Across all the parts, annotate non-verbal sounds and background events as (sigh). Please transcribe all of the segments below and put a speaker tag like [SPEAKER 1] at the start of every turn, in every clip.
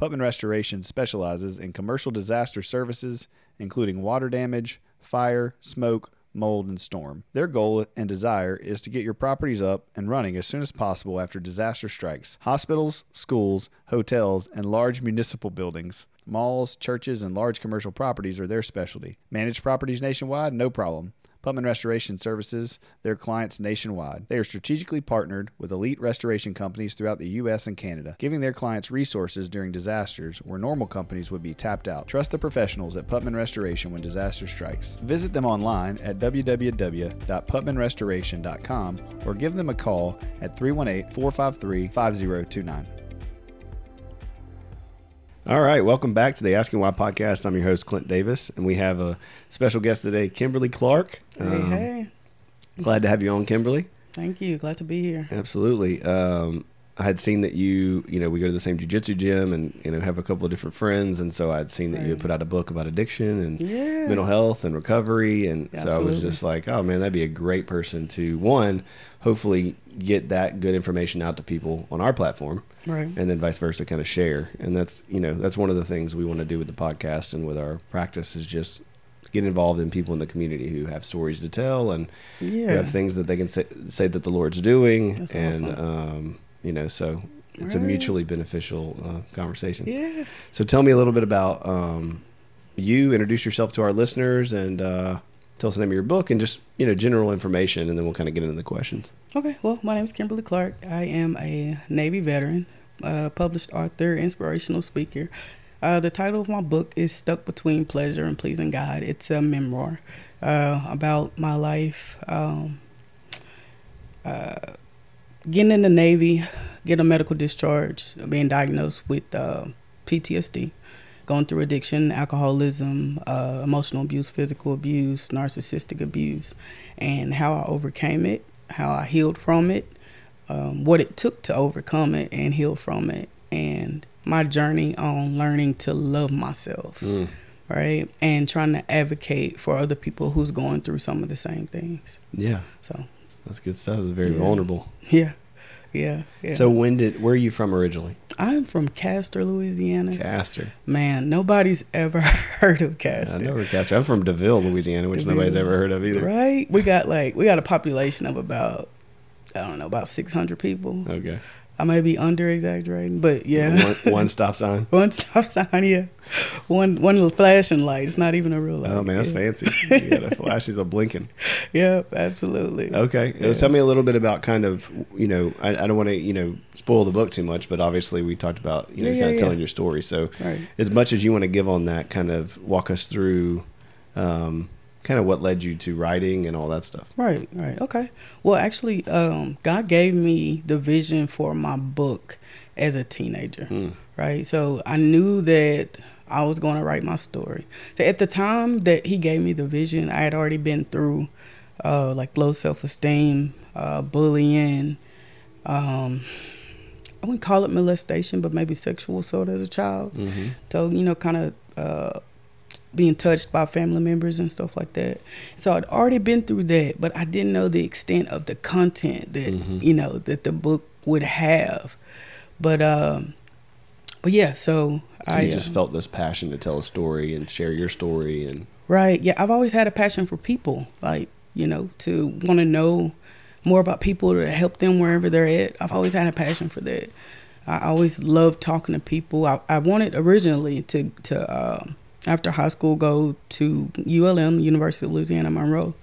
[SPEAKER 1] Putman Restoration specializes in commercial disaster services, including water damage, fire, smoke, mold, and storm. Their goal and desire is to get your properties up and running as soon as possible after disaster strikes. Hospitals, schools, hotels, and large municipal buildings. Malls, churches, and large commercial properties are their specialty. Managed properties nationwide? No problem. Putman Restoration services their clients nationwide. They are strategically partnered with elite restoration companies throughout the U.S. and Canada, giving their clients resources during disasters where normal companies would be tapped out. Trust the professionals at Putman Restoration when disaster strikes. Visit them online at www.putmanrestoration.com or give them a call at 318 453 5029. All right, welcome back to the Asking Why podcast. I'm your host, Clint Davis, and we have a special guest today, Kimberly Clark.
[SPEAKER 2] Hey, um, hey.
[SPEAKER 1] Glad to have you on, Kimberly.
[SPEAKER 2] Thank you. Glad to be here.
[SPEAKER 1] Absolutely. Um, I had seen that you, you know, we go to the same jujitsu gym and, you know, have a couple of different friends. And so I'd seen that right. you had put out a book about addiction and yeah. mental health and recovery. And Absolutely. so I was just like, oh man, that'd be a great person to, one, hopefully get that good information out to people on our platform.
[SPEAKER 2] Right.
[SPEAKER 1] And then vice versa, kind of share. And that's, you know, that's one of the things we want to do with the podcast and with our practice is just get involved in people in the community who have stories to tell and yeah. who have things that they can say, say that the Lord's doing. That's and, awesome. um, you know, so it's right. a mutually beneficial uh, conversation.
[SPEAKER 2] Yeah.
[SPEAKER 1] So tell me a little bit about um, you. Introduce yourself to our listeners and uh, tell us the name of your book and just you know general information, and then we'll kind of get into the questions.
[SPEAKER 2] Okay. Well, my name is Kimberly Clark. I am a Navy veteran, published author, inspirational speaker. Uh, the title of my book is Stuck Between Pleasure and Pleasing God. It's a memoir uh, about my life. Um, uh, getting in the Navy, getting a medical discharge, being diagnosed with uh, PTSD, going through addiction, alcoholism, uh, emotional abuse, physical abuse, narcissistic abuse, and how I overcame it, how I healed from it, um, what it took to overcome it and heal from it, and my journey on learning to love myself. Mm. Right. And trying to advocate for other people who's going through some of the same things.
[SPEAKER 1] Yeah.
[SPEAKER 2] So
[SPEAKER 1] that's good stuff. It's very yeah. vulnerable.
[SPEAKER 2] Yeah. Yeah, yeah.
[SPEAKER 1] So when did where are you from originally?
[SPEAKER 2] I'm from Castor, Louisiana.
[SPEAKER 1] Castor.
[SPEAKER 2] Man, nobody's ever (laughs) heard of Castor.
[SPEAKER 1] I never Castor. I'm from Deville, Louisiana, which Deville. nobody's ever heard of either.
[SPEAKER 2] Right? We got like we got a population of about I don't know, about 600 people.
[SPEAKER 1] Okay.
[SPEAKER 2] I may be under exaggerating, but yeah.
[SPEAKER 1] One, one stop sign. (laughs)
[SPEAKER 2] one stop sign, yeah. One one little flashing light. It's not even a real light.
[SPEAKER 1] Oh man, that's yeah. fancy. (laughs) yeah, the flashes are blinking.
[SPEAKER 2] Yeah, absolutely.
[SPEAKER 1] Okay, yeah. tell me a little bit about kind of you know I, I don't want to you know spoil the book too much, but obviously we talked about you know yeah, kind of telling your story. So right. as much as you want to give on that, kind of walk us through. Um, kind of what led you to writing and all that stuff.
[SPEAKER 2] Right, right. Okay. Well, actually, um, God gave me the vision for my book as a teenager, mm. right? So I knew that I was going to write my story. So at the time that He gave me the vision, I had already been through uh, like low self esteem, uh, bullying. Um, I wouldn't call it molestation, but maybe sexual assault as a child. Mm-hmm. So you know, kind of uh, being touched by family members and stuff like that. So I'd already been through that, but I didn't know the extent of the content that mm-hmm. you know that the book would have. But um, but yeah, so,
[SPEAKER 1] so I just um, felt this passion to tell a story and share your story and
[SPEAKER 2] right. Yeah, I've always had a passion for people, like you know, to want to know more about people to help them wherever they're at. I've always had a passion for that. I always loved talking to people. I, I wanted originally to to um, after high school, go to ULM, University of Louisiana Monroe,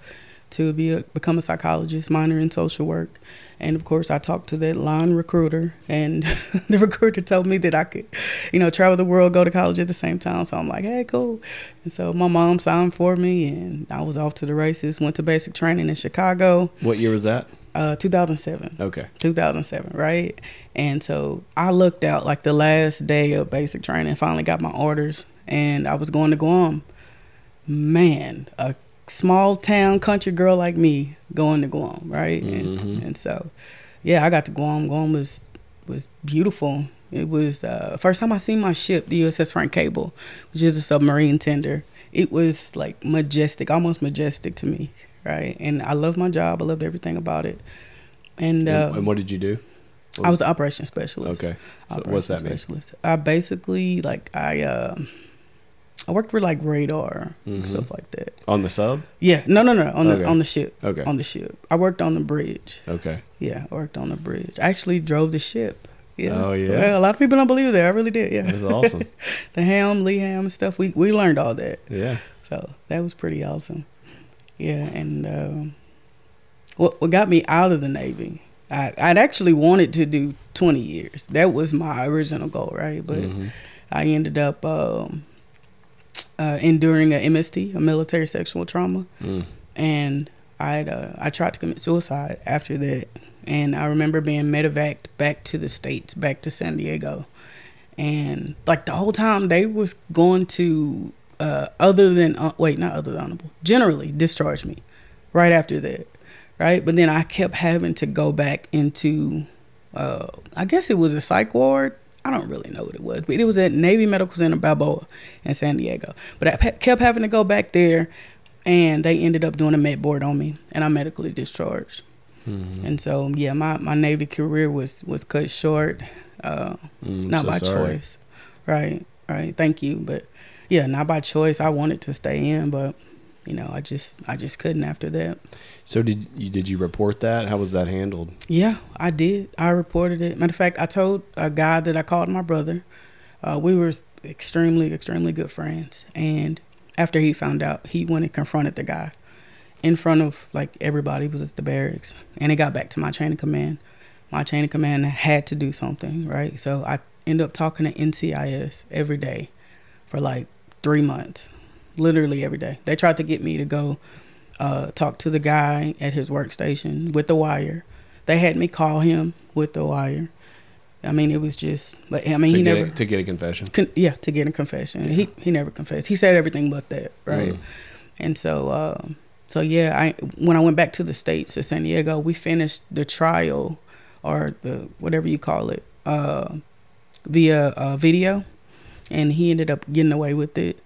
[SPEAKER 2] to be a, become a psychologist, minor in social work. And of course, I talked to that line recruiter, and (laughs) the recruiter told me that I could, you know, travel the world, go to college at the same time. So I'm like, hey, cool. And so my mom signed for me, and I was off to the races. Went to basic training in Chicago.
[SPEAKER 1] What year was that?
[SPEAKER 2] Uh, 2007.
[SPEAKER 1] Okay.
[SPEAKER 2] 2007, right? And so I looked out like the last day of basic training, finally got my orders, and I was going to Guam. Man, a small town country girl like me going to Guam, right?
[SPEAKER 1] Mhm.
[SPEAKER 2] And, and so, yeah, I got to Guam. Guam was was beautiful. It was uh, first time I seen my ship, the USS Frank Cable, which is a submarine tender. It was like majestic, almost majestic to me, right? And I loved my job. I loved everything about it. And, uh,
[SPEAKER 1] and, what did you do?
[SPEAKER 2] I was an operations specialist.
[SPEAKER 1] Okay. So
[SPEAKER 2] Operations
[SPEAKER 1] what's that mean?
[SPEAKER 2] specialist. I basically like I uh, I worked with like radar
[SPEAKER 1] Mhm.
[SPEAKER 2] stuff like that.
[SPEAKER 1] On the sub?
[SPEAKER 2] Yeah, no, no, no, on
[SPEAKER 1] Okay.
[SPEAKER 2] the on the ship.
[SPEAKER 1] Okay.
[SPEAKER 2] On the ship. I worked on the bridge.
[SPEAKER 1] Okay.
[SPEAKER 2] Yeah, I worked on the bridge. I actually drove the ship. Yeah.
[SPEAKER 1] Oh, yeah?
[SPEAKER 2] Well, a lot of people don't believe that. I really did. Yeah.
[SPEAKER 1] That's awesome. (laughs)
[SPEAKER 2] the helm, Lee helm, and stuff. We we learned all that.
[SPEAKER 1] Yeah.
[SPEAKER 2] So that was pretty awesome. Yeah, and um, what what got me out of the Navy, I, I'd actually wanted to do 20 years. That was my original goal, right? But
[SPEAKER 1] Mhm.
[SPEAKER 2] I ended up um, uh, enduring a MST, a military sexual trauma,
[SPEAKER 1] Mm.
[SPEAKER 2] and I uh, I tried to commit suicide after that. And I remember being medevaced back to the states, back to San Diego, and like the whole time they was going to uh, other than uh, wait not other than honorable generally discharge me right after that right but then i kept having to go back into uh, i guess it was a psych ward i don't really know what it was but it was at navy medical center balboa in san diego but i kept having to go back there and they ended up doing a med board on me and i medically discharged
[SPEAKER 1] Mhm.
[SPEAKER 2] and so yeah my, my navy career was was cut short uh,
[SPEAKER 1] Mm,
[SPEAKER 2] not
[SPEAKER 1] so
[SPEAKER 2] by
[SPEAKER 1] sorry.
[SPEAKER 2] choice. Right, right. Thank you, but yeah, not by choice. I wanted to stay in, but you know, I just I just couldn't after that.
[SPEAKER 1] So did you did you report that? How was that handled?
[SPEAKER 2] Yeah, I did. I reported it. Matter of fact, I told a guy that I called my brother. Uh, we were extremely, extremely good friends, and after he found out, he went and confronted the guy in front of like everybody was at the barracks, and it got back to my chain of command. My chain of command had to do something, right? So I ended up talking to NCIS every day for like three months, literally every day. They tried to get me to go uh, talk to the guy at his workstation with the wire. They had me call him with the wire. I mean, it was just, like, I mean,
[SPEAKER 1] to
[SPEAKER 2] he never,
[SPEAKER 1] a, to get a confession.
[SPEAKER 2] con- yeah, to get a confession. He he never confessed. He said everything but that, right?
[SPEAKER 1] Mm.
[SPEAKER 2] And so, uh, so yeah, I when I went back to the states to San Diego, we finished the trial or the whatever you call it uh, via uh, video, and he ended up getting away with it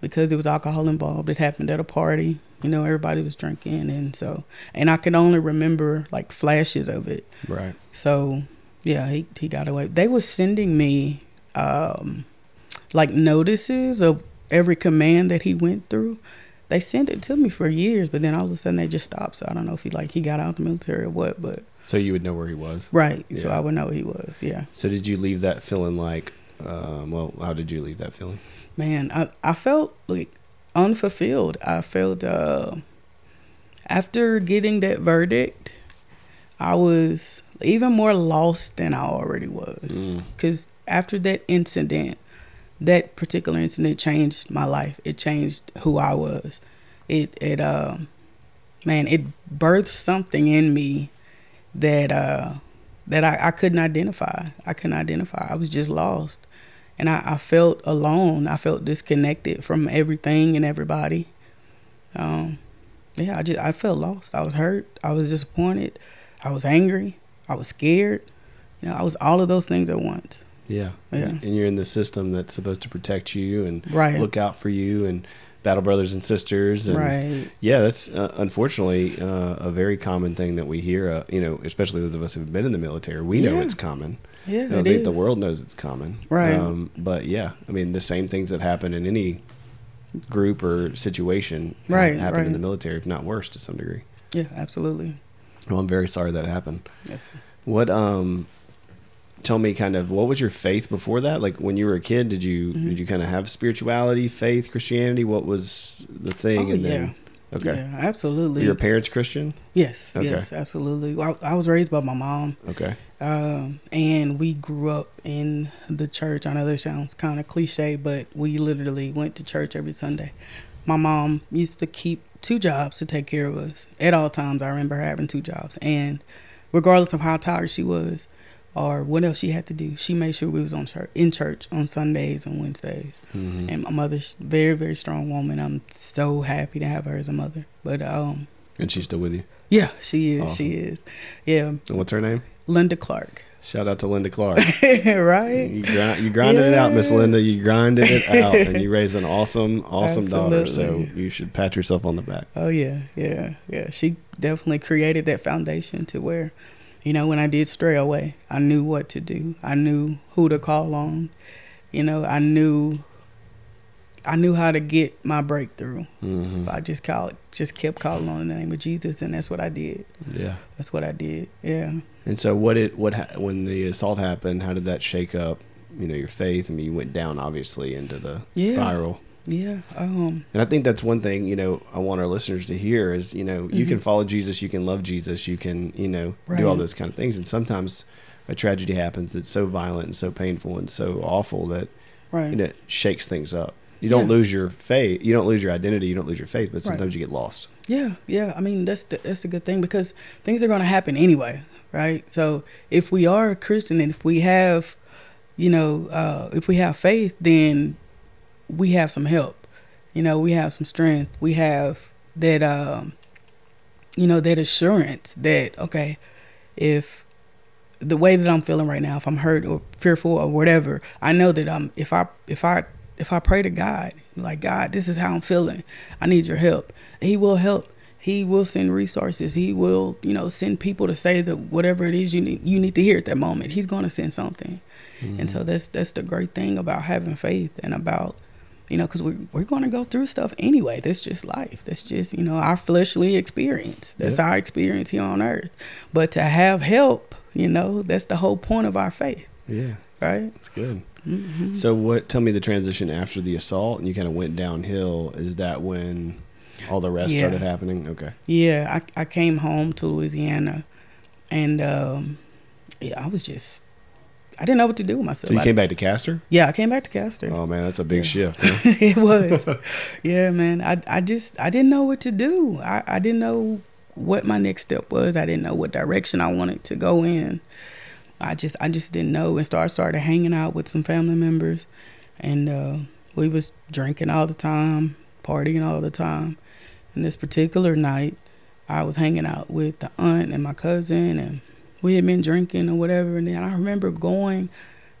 [SPEAKER 2] because it was alcohol involved. It happened at a party. You know, everybody was drinking, and so, and I can only remember like flashes of it.
[SPEAKER 1] Right.
[SPEAKER 2] So yeah, he he got away. They was sending me um like notices of every command that he went through. They sent it to me for years, but then all of a sudden they just stopped. So I don't know if he like he got out of the military or what, but
[SPEAKER 1] So you would know where he was.
[SPEAKER 2] right. So I would know he was. Yeah.
[SPEAKER 1] So did you leave that feeling like? Um, well, how did you leave that feeling?
[SPEAKER 2] Man, I I felt like unfulfilled. I felt uh after getting that verdict, I was even more lost than I already was.
[SPEAKER 1] Mm.
[SPEAKER 2] because after that incident, that particular incident changed my life. It changed who I was. It it um man, it birthed something in me that uh that I, I couldn't identify. I couldn't identify. I was just lost. And I, I felt alone. I felt disconnected from everything and everybody. Um yeah, I just I felt lost. I was hurt. I was disappointed. I was angry. I was scared. You know, I was all of those things at once.
[SPEAKER 1] Yeah.
[SPEAKER 2] Yeah.
[SPEAKER 1] And you're in the system that's supposed to protect you and
[SPEAKER 2] Right.
[SPEAKER 1] look out for you and battle brothers and sisters. And
[SPEAKER 2] right.
[SPEAKER 1] Yeah, that's uh, unfortunately uh, a very common thing that we hear. Uh, you know, especially those of us who've been in the military, we know
[SPEAKER 2] Yeah.
[SPEAKER 1] it's common.
[SPEAKER 2] Yeah,
[SPEAKER 1] don't
[SPEAKER 2] it
[SPEAKER 1] think the world knows it's common.
[SPEAKER 2] Right.
[SPEAKER 1] Um, but yeah, I mean, the same things that happen in any group or situation
[SPEAKER 2] Right,
[SPEAKER 1] happen in the military, if not worse, to some degree.
[SPEAKER 2] Yeah, absolutely.
[SPEAKER 1] Well, I'm very sorry that happened.
[SPEAKER 2] Yes.
[SPEAKER 1] What um
[SPEAKER 3] tell me kind of what was your faith before that? Like when you were a kid, did you
[SPEAKER 2] Mm-hmm.
[SPEAKER 3] did you kind of have spirituality, faith, Christianity? What was the thing?
[SPEAKER 2] Oh,
[SPEAKER 3] and
[SPEAKER 2] yeah.
[SPEAKER 3] then okay,
[SPEAKER 2] Yeah, absolutely.
[SPEAKER 3] were your parents Christian?
[SPEAKER 2] yes,
[SPEAKER 3] Okay.
[SPEAKER 2] yes, absolutely. I, I was raised by my mom,
[SPEAKER 3] Okay,
[SPEAKER 2] um, and we grew up in the church. I know that sounds kind of cliche, but we literally went to church every Sunday. My mom used to keep two jobs to take care of us at all times. I remember having two jobs, and regardless of how tired she was or what else she had to do, she made sure we was on church in church on Sundays and Wednesdays.
[SPEAKER 3] Mhm.
[SPEAKER 2] And my mother's very very strong woman. I'm so happy to have her as a mother. But um,
[SPEAKER 3] and she's still with you.
[SPEAKER 2] yeah, she is.
[SPEAKER 3] Awesome.
[SPEAKER 2] She is. Yeah,
[SPEAKER 3] And what's her name?
[SPEAKER 2] Linda Clark.
[SPEAKER 3] Shout out to Linda Clark. (laughs)
[SPEAKER 2] right?
[SPEAKER 3] You, grind, you grinded it out, Miss Linda. You grinded it out, and you raised an (laughs) awesome, awesome daughter. So you should pat yourself on the back.
[SPEAKER 2] Oh yeah, yeah, yeah. She definitely created that foundation to where, you know, when I did stray away, I knew what to do. I knew who to call on. You know, I knew. I knew how to get my breakthrough.
[SPEAKER 3] hmm
[SPEAKER 2] I just call just kept calling on the name of Jesus, and that's what I did.
[SPEAKER 3] Yeah.
[SPEAKER 2] That's what I did. Yeah.
[SPEAKER 3] And so, what did what ha- when the assault happened? How did that shake up? You know, your faith. I mean, you went down obviously into the
[SPEAKER 2] Yeah.
[SPEAKER 3] spiral.
[SPEAKER 2] Yeah. Um.
[SPEAKER 3] And I think that's one thing, you know, I want our listeners to hear is, you know, you
[SPEAKER 2] Mhm.
[SPEAKER 3] can follow Jesus, you can love Jesus, you can, you know, do all those kind of things. And sometimes a tragedy happens that's so violent and so painful and so awful that
[SPEAKER 2] Right.
[SPEAKER 3] you know, it shakes things up. You don't
[SPEAKER 2] Yeah.
[SPEAKER 3] lose your faith, you don't lose your identity, you don't lose your faith, but
[SPEAKER 2] Right.
[SPEAKER 3] sometimes you get lost.
[SPEAKER 2] Yeah, yeah. I mean, that's the, that's a good thing because things are going to happen anyway, right? So if we are a Christian and if we have, you know, uh, if we have faith, then we have some help. You know, we have some strength. We have that, um, you know, that assurance that okay, if the way that I'm feeling right now, if I'm hurt or fearful or whatever, I know that I'm if I if I if I pray to God, like God, this is how I'm feeling. I need your help. He will help. He will send resources. He will, you know, send people to say that whatever it is you need you need to hear at that moment. He's going to send something. And so mm-hmm. that's that's the great thing about having faith and about you know, because we, we're going to go through stuff anyway. That's just life. That's just, you know, our fleshly experience. That's
[SPEAKER 3] Yeah.
[SPEAKER 2] our experience here on earth. But to have help, you know, that's the whole point of our faith,
[SPEAKER 3] Yeah.
[SPEAKER 2] right?
[SPEAKER 3] That's good.
[SPEAKER 2] Hmm
[SPEAKER 3] So what tell me the transition after the assault and you kind of went downhill, is that when all the rest
[SPEAKER 2] Yeah.
[SPEAKER 3] started happening? Okay.
[SPEAKER 2] Yeah, I, I came home to Louisiana and um, yeah, I was just, I didn't know what to do with myself.
[SPEAKER 3] So you came back to Castor?
[SPEAKER 2] yeah, I came back to Castor.
[SPEAKER 3] Oh man, that's a big
[SPEAKER 2] Yeah.
[SPEAKER 3] shift. (laughs) Huh?
[SPEAKER 2] it was. (laughs) Yeah, man. I I just I didn't know what to do. I, I didn't know what my next step was. I didn't know what direction I wanted to go in. I just I just didn't know and started started hanging out with some family members and uh, we was drinking all the time, partying all the time. And this particular night I was hanging out with the aunt and my cousin and we had been drinking or whatever and then I remember going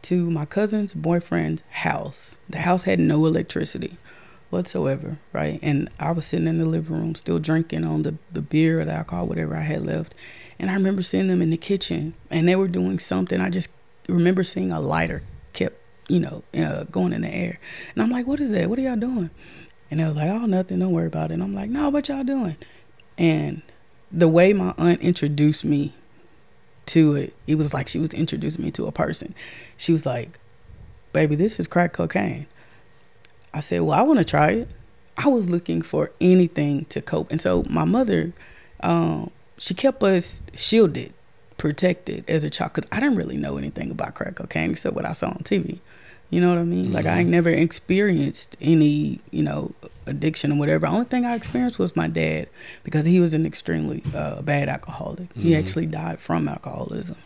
[SPEAKER 2] to my cousin's boyfriend's house. The house had no electricity whatsoever, right? And I was sitting in the living room still drinking on the, the beer or the alcohol, whatever I had left. And I remember seeing them in the kitchen and they were doing something. I just remember seeing a lighter kept, you know, uh, going in the air. And I'm like, what is that? What are y'all doing? And they was like, oh, nothing. Don't worry about it. And I'm like, no, what y'all doing? And the way my aunt introduced me to it, it was like she was introducing me to a person. She was like, baby, this is crack cocaine. I said, well, I want to try it. I was looking for anything to cope. And so my mother, um, she kept us shielded, protected as a child, because I didn't really know anything about crack cocaine except what I saw on TV. You know what I mean? Like I
[SPEAKER 3] Mhm.
[SPEAKER 2] never experienced any, you know, addiction or whatever. The only thing I experienced was my dad because he was an extremely uh, bad alcoholic. He
[SPEAKER 3] Mhm.
[SPEAKER 2] actually died from alcoholism.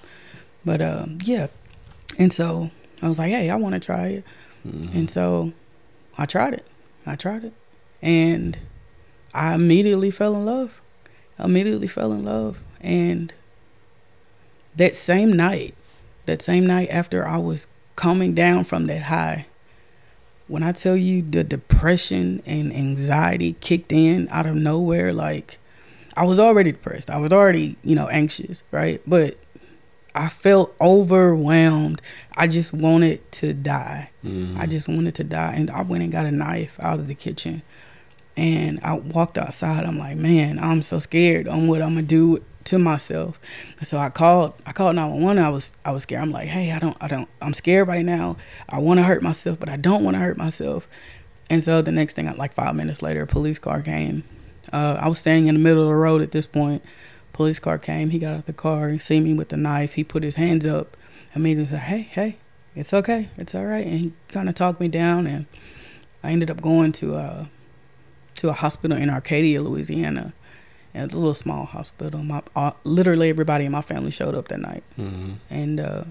[SPEAKER 2] But um, yeah, and so I was like, hey, I want to try it.
[SPEAKER 3] Mhm.
[SPEAKER 2] And so I tried it. I tried it. And I immediately fell in love. Immediately fell in love. And that same night, that same night after I was coming down from that high, when I tell you the depression and anxiety kicked in out of nowhere, like I was already depressed. I was already, you know, anxious, right? But I felt overwhelmed. I just wanted to die.
[SPEAKER 3] Mhm.
[SPEAKER 2] I just wanted to die. And I went and got a knife out of the kitchen. And I walked outside. I'm like, man, I'm so scared on what I'm to do to myself. So I called I called 911. I was I was scared. I'm like, "Hey, I don't I don't I'm scared right now. I want to hurt myself, but I don't want to hurt myself." And so the next thing, like 5 minutes later, a police car came. Uh, I was standing in the middle of the road at this point. Police car came. He got out of the car. He see me with the knife. He put his hands up. I mean, he said, "Hey, hey, it's okay. It's all right." And he kind of talked me down and I ended up going to uh to a hospital in Arcadia, Louisiana. And it was a little small hospital. My uh, literally everybody in my family showed up that night.
[SPEAKER 3] Mm-hmm.
[SPEAKER 2] And uh,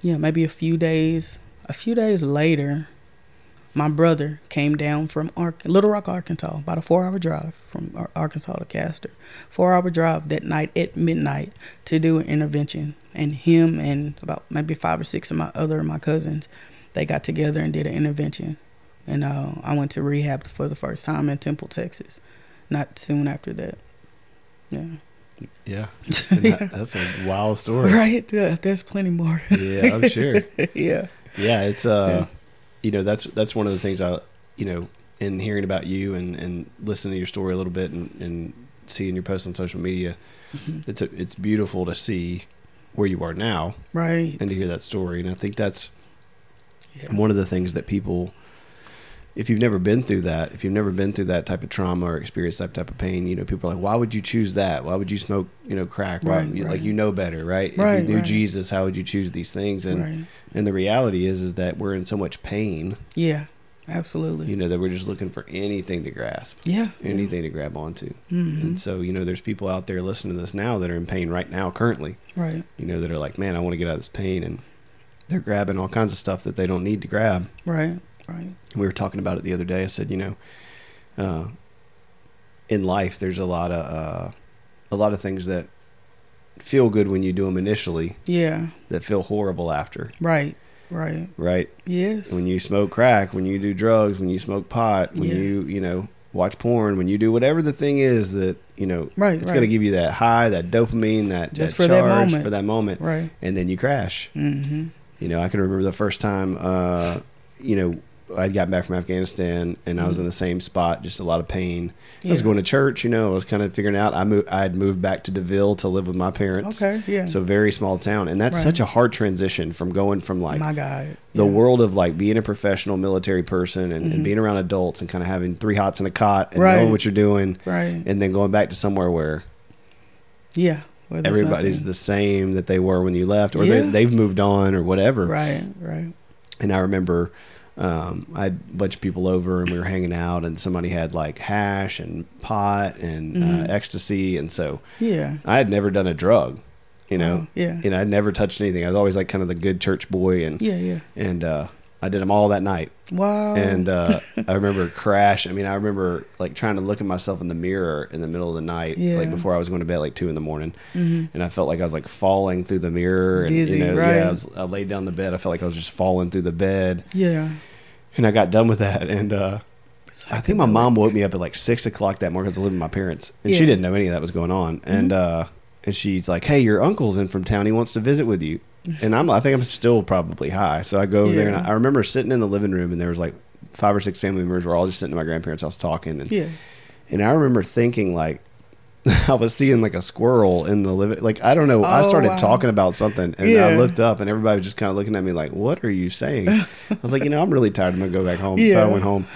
[SPEAKER 2] yeah, maybe a few days a few days later, my brother came down from Ar- Little Rock, Arkansas, about a four-hour drive from Ar- Arkansas to Castor. Four-hour drive that night at midnight to do an intervention. And him and about maybe five or six of my other my cousins, they got together and did an intervention and uh, I went to rehab for the first time in Temple, Texas. Not soon after that. Yeah.
[SPEAKER 3] Yeah. (laughs) That- that's a wild story.
[SPEAKER 2] Right. Yeah, there's plenty more.
[SPEAKER 3] Yeah, I'm sure. (laughs)
[SPEAKER 2] yeah.
[SPEAKER 3] Yeah, it's uh, you know, that's that's one of the things I, you know, in hearing about you and and listening to your story a little bit and and seeing your posts on social media,
[SPEAKER 2] Mhm.
[SPEAKER 3] it's a, it's beautiful to see where you are now
[SPEAKER 2] Right.
[SPEAKER 3] and to hear that story. And I think that's
[SPEAKER 2] yeah.
[SPEAKER 3] one of the things that people if you've never been through that if you've never been through that type of trauma or experienced that type of pain you know people are like why would you choose that why would you smoke you know crack why,
[SPEAKER 2] Right,
[SPEAKER 3] like you know better right,
[SPEAKER 2] Right,
[SPEAKER 3] if you knew
[SPEAKER 2] right.
[SPEAKER 3] jesus how would you choose these things and and the reality is is that we're in so much pain
[SPEAKER 2] Yeah. Absolutely.
[SPEAKER 3] you know that we're just looking for anything to grasp
[SPEAKER 2] yeah.
[SPEAKER 3] anything to grab onto
[SPEAKER 2] hmm
[SPEAKER 3] and so you know there's people out there listening to this now that are in pain right now currently
[SPEAKER 2] Right.
[SPEAKER 3] you know that are like man i want to get out of this pain and they're grabbing all kinds of stuff that they don't need to grab
[SPEAKER 2] Right. Right.
[SPEAKER 3] we were talking about it the other day. I said, you know, uh, in life, there's a lot of uh, a lot of things that feel good when you do them initially,
[SPEAKER 2] Yeah.
[SPEAKER 3] that feel horrible after.
[SPEAKER 2] Right. Right.
[SPEAKER 3] Right?
[SPEAKER 2] Yes.
[SPEAKER 3] When you smoke crack, when you do drugs, when you smoke pot, when
[SPEAKER 2] Yeah.
[SPEAKER 3] you you know watch porn, when you do whatever the thing is that you know
[SPEAKER 2] Right,
[SPEAKER 3] it's
[SPEAKER 2] right.
[SPEAKER 3] going to give you that high, that dopamine, that
[SPEAKER 2] Just
[SPEAKER 3] that
[SPEAKER 2] for that moment.
[SPEAKER 3] for that moment,
[SPEAKER 2] right.
[SPEAKER 3] and then you crash.
[SPEAKER 2] Mm-hmm.
[SPEAKER 3] You know, I can remember the first time, uh, you know, I'd gotten back from Afghanistan and I was in the same spot, just a lot of pain. I was going to church, you know, I was kind of figuring out. I moved, I had moved back to Deville to live with my parents.
[SPEAKER 2] Okay. Yeah.
[SPEAKER 3] So very small town, and that's
[SPEAKER 2] Right.
[SPEAKER 3] such a hard transition from going from like
[SPEAKER 2] My God.
[SPEAKER 3] the
[SPEAKER 2] yeah.
[SPEAKER 3] world of like being a professional military person and, and
[SPEAKER 2] Mhm.
[SPEAKER 3] being around adults and kind of having three hots in a cot and
[SPEAKER 2] Right.
[SPEAKER 3] knowing what you're doing,
[SPEAKER 2] Right.
[SPEAKER 3] and then going back to somewhere where
[SPEAKER 2] Yeah.
[SPEAKER 3] Everybody's
[SPEAKER 2] nothing.
[SPEAKER 3] the same that they were when you left, or
[SPEAKER 2] Yeah.
[SPEAKER 3] they, they've moved on or whatever.
[SPEAKER 2] Right. Right.
[SPEAKER 3] And I remember um, I had a bunch of people over and we were hanging out, and somebody had like hash and pot and uh,
[SPEAKER 2] Mhm.
[SPEAKER 3] ecstasy. And so
[SPEAKER 2] Yeah.
[SPEAKER 3] I had never done a drug, you know.
[SPEAKER 2] Yeah.
[SPEAKER 3] you know, I'd never touched anything. I was always like kind of the good church boy, and
[SPEAKER 2] Yeah. Yeah.
[SPEAKER 3] and uh, I did them all that night.
[SPEAKER 2] Wow.
[SPEAKER 3] And uh, I remember crash. I mean, I remember like trying to look at myself in the mirror in the middle of the night,
[SPEAKER 2] Yeah.
[SPEAKER 3] like before I was going to bed, like two in the morning,
[SPEAKER 2] hmm
[SPEAKER 3] and I felt like I was like falling through the mirror. And,
[SPEAKER 2] Dizzy,
[SPEAKER 3] you know,
[SPEAKER 2] right.
[SPEAKER 3] yeah, I, was, I laid down the bed. I felt like I was just falling through the bed.
[SPEAKER 2] Yeah.
[SPEAKER 3] And I got done with that, and uh, I think my mom woke me up at like six o'clock that morning because I lived with my parents, and she didn't know any of that was going on. And uh, and she's like, "Hey, your uncle's in from town. He wants to visit with you." And I'm, I think I'm still probably high, so I go over there, and I, I remember sitting in the living room, and there was like five or six family members were all just sitting at my grandparents' house talking, and
[SPEAKER 2] Yeah.
[SPEAKER 3] and I remember thinking like. (laughs) I was seeing like a squirrel in the living. Like I don't know. I
[SPEAKER 2] Oh,
[SPEAKER 3] started
[SPEAKER 2] wow.
[SPEAKER 3] talking about something, and I looked up, and everybody was just kind of looking at me like, "What are you saying?" I was like, "You know, I'm really tired. I'm gonna go back home." Yeah. So I went home,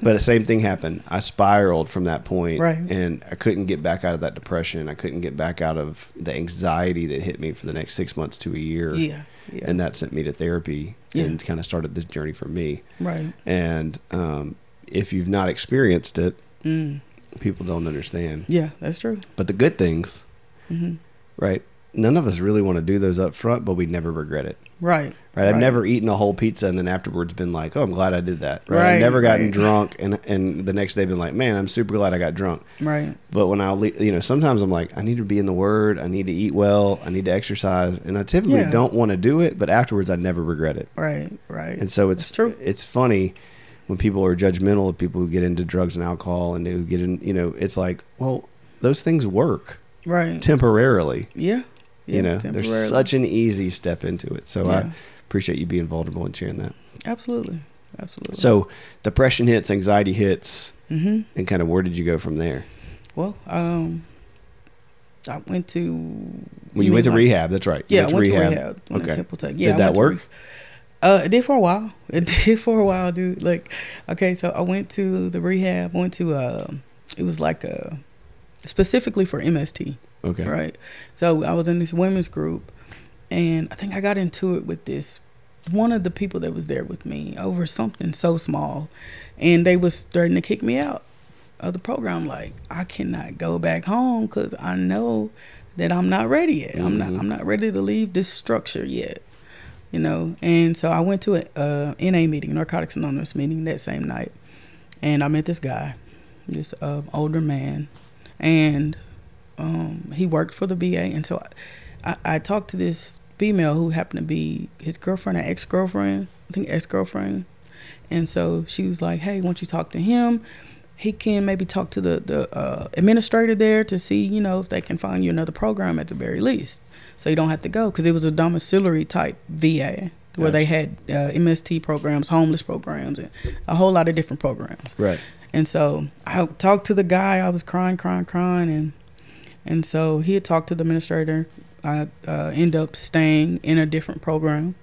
[SPEAKER 3] but the same thing happened. I spiraled from that point,
[SPEAKER 2] Right.
[SPEAKER 3] and I couldn't get back out of that depression. I couldn't get back out of the anxiety that hit me for the next six months to a year,
[SPEAKER 2] Yeah. Yeah.
[SPEAKER 3] and that sent me to therapy
[SPEAKER 2] Yeah.
[SPEAKER 3] and kind of started this journey for me.
[SPEAKER 2] right.
[SPEAKER 3] And um, if you've not experienced it,
[SPEAKER 2] Mm.
[SPEAKER 3] People don't understand.
[SPEAKER 2] Yeah. That's true.
[SPEAKER 3] But the good things,
[SPEAKER 2] hmm
[SPEAKER 3] right? None of us really want to do those up front, but we never regret it.
[SPEAKER 2] Right.
[SPEAKER 3] Right. I've
[SPEAKER 2] Right.
[SPEAKER 3] never eaten a whole pizza and then afterwards been like, oh, I'm glad I did that. Right. I've never gotten
[SPEAKER 2] right.
[SPEAKER 3] drunk and and the next day been like, man, I'm super glad I got drunk.
[SPEAKER 2] Right.
[SPEAKER 3] But when I, you know, sometimes I'm like, I need to be in the Word. I need to eat well. I need to exercise, and I typically
[SPEAKER 2] Yeah.
[SPEAKER 3] don't want to do it. But afterwards, I never regret it.
[SPEAKER 2] Right. Right.
[SPEAKER 3] And so it's
[SPEAKER 2] That's true.
[SPEAKER 3] It's funny when people are judgmental of people who get into drugs and alcohol and who get in. You know, it's like, well, those things work
[SPEAKER 2] right.
[SPEAKER 3] temporarily.
[SPEAKER 2] yeah. Yeah.
[SPEAKER 3] you know, there's such an easy step into it. So I appreciate you being vulnerable and sharing that.
[SPEAKER 2] Absolutely. Absolutely.
[SPEAKER 3] So depression hits, anxiety hits,
[SPEAKER 2] hmm
[SPEAKER 3] and kind of where did you go from there?
[SPEAKER 2] Well, um, I went to.
[SPEAKER 3] When you, went to
[SPEAKER 2] like-
[SPEAKER 3] rehab, that's right. You
[SPEAKER 2] Yeah, I went to
[SPEAKER 3] rehab.
[SPEAKER 2] rehab. Went to
[SPEAKER 3] Okay.
[SPEAKER 2] Temple Tech. Yeah,
[SPEAKER 3] Did
[SPEAKER 2] I
[SPEAKER 3] that work?
[SPEAKER 2] re- uh, it did for a while. (laughs) It did for a while, dude. Like, okay, so I went to the rehab. Went to uh, it was like a specifically for MST,
[SPEAKER 3] Okay.
[SPEAKER 2] right? So I was in this women's group, and I think I got into it with this one of the people that was there with me over something so small, and they was starting to kick me out of the program. Like, I cannot go back home because I know that I'm not ready yet. I'm not.
[SPEAKER 3] Mhm.
[SPEAKER 2] I'm not ready to leave this structure yet. You know, and so I went to a uh, NA meeting, Narcotics Anonymous meeting that same night, and I met this guy, this uh, older man, and um, he worked for the VA, and so I, I, I talked to this female who happened to be his girlfriend or ex girlfriend, I think ex girlfriend, and so she was like, "Hey, once you talk to him, he can maybe talk to the the uh, administrator there to see, you know, if they can find you another program at the very least, so you don't have to go because it was a domiciliary type VA." Where they had uh, MST programs, homeless programs, and a whole lot of different programs.
[SPEAKER 3] Right.
[SPEAKER 2] And so I talked to the guy. I was crying, crying, crying, and and so he had talked to the administrator. I uh, end up staying in a different program,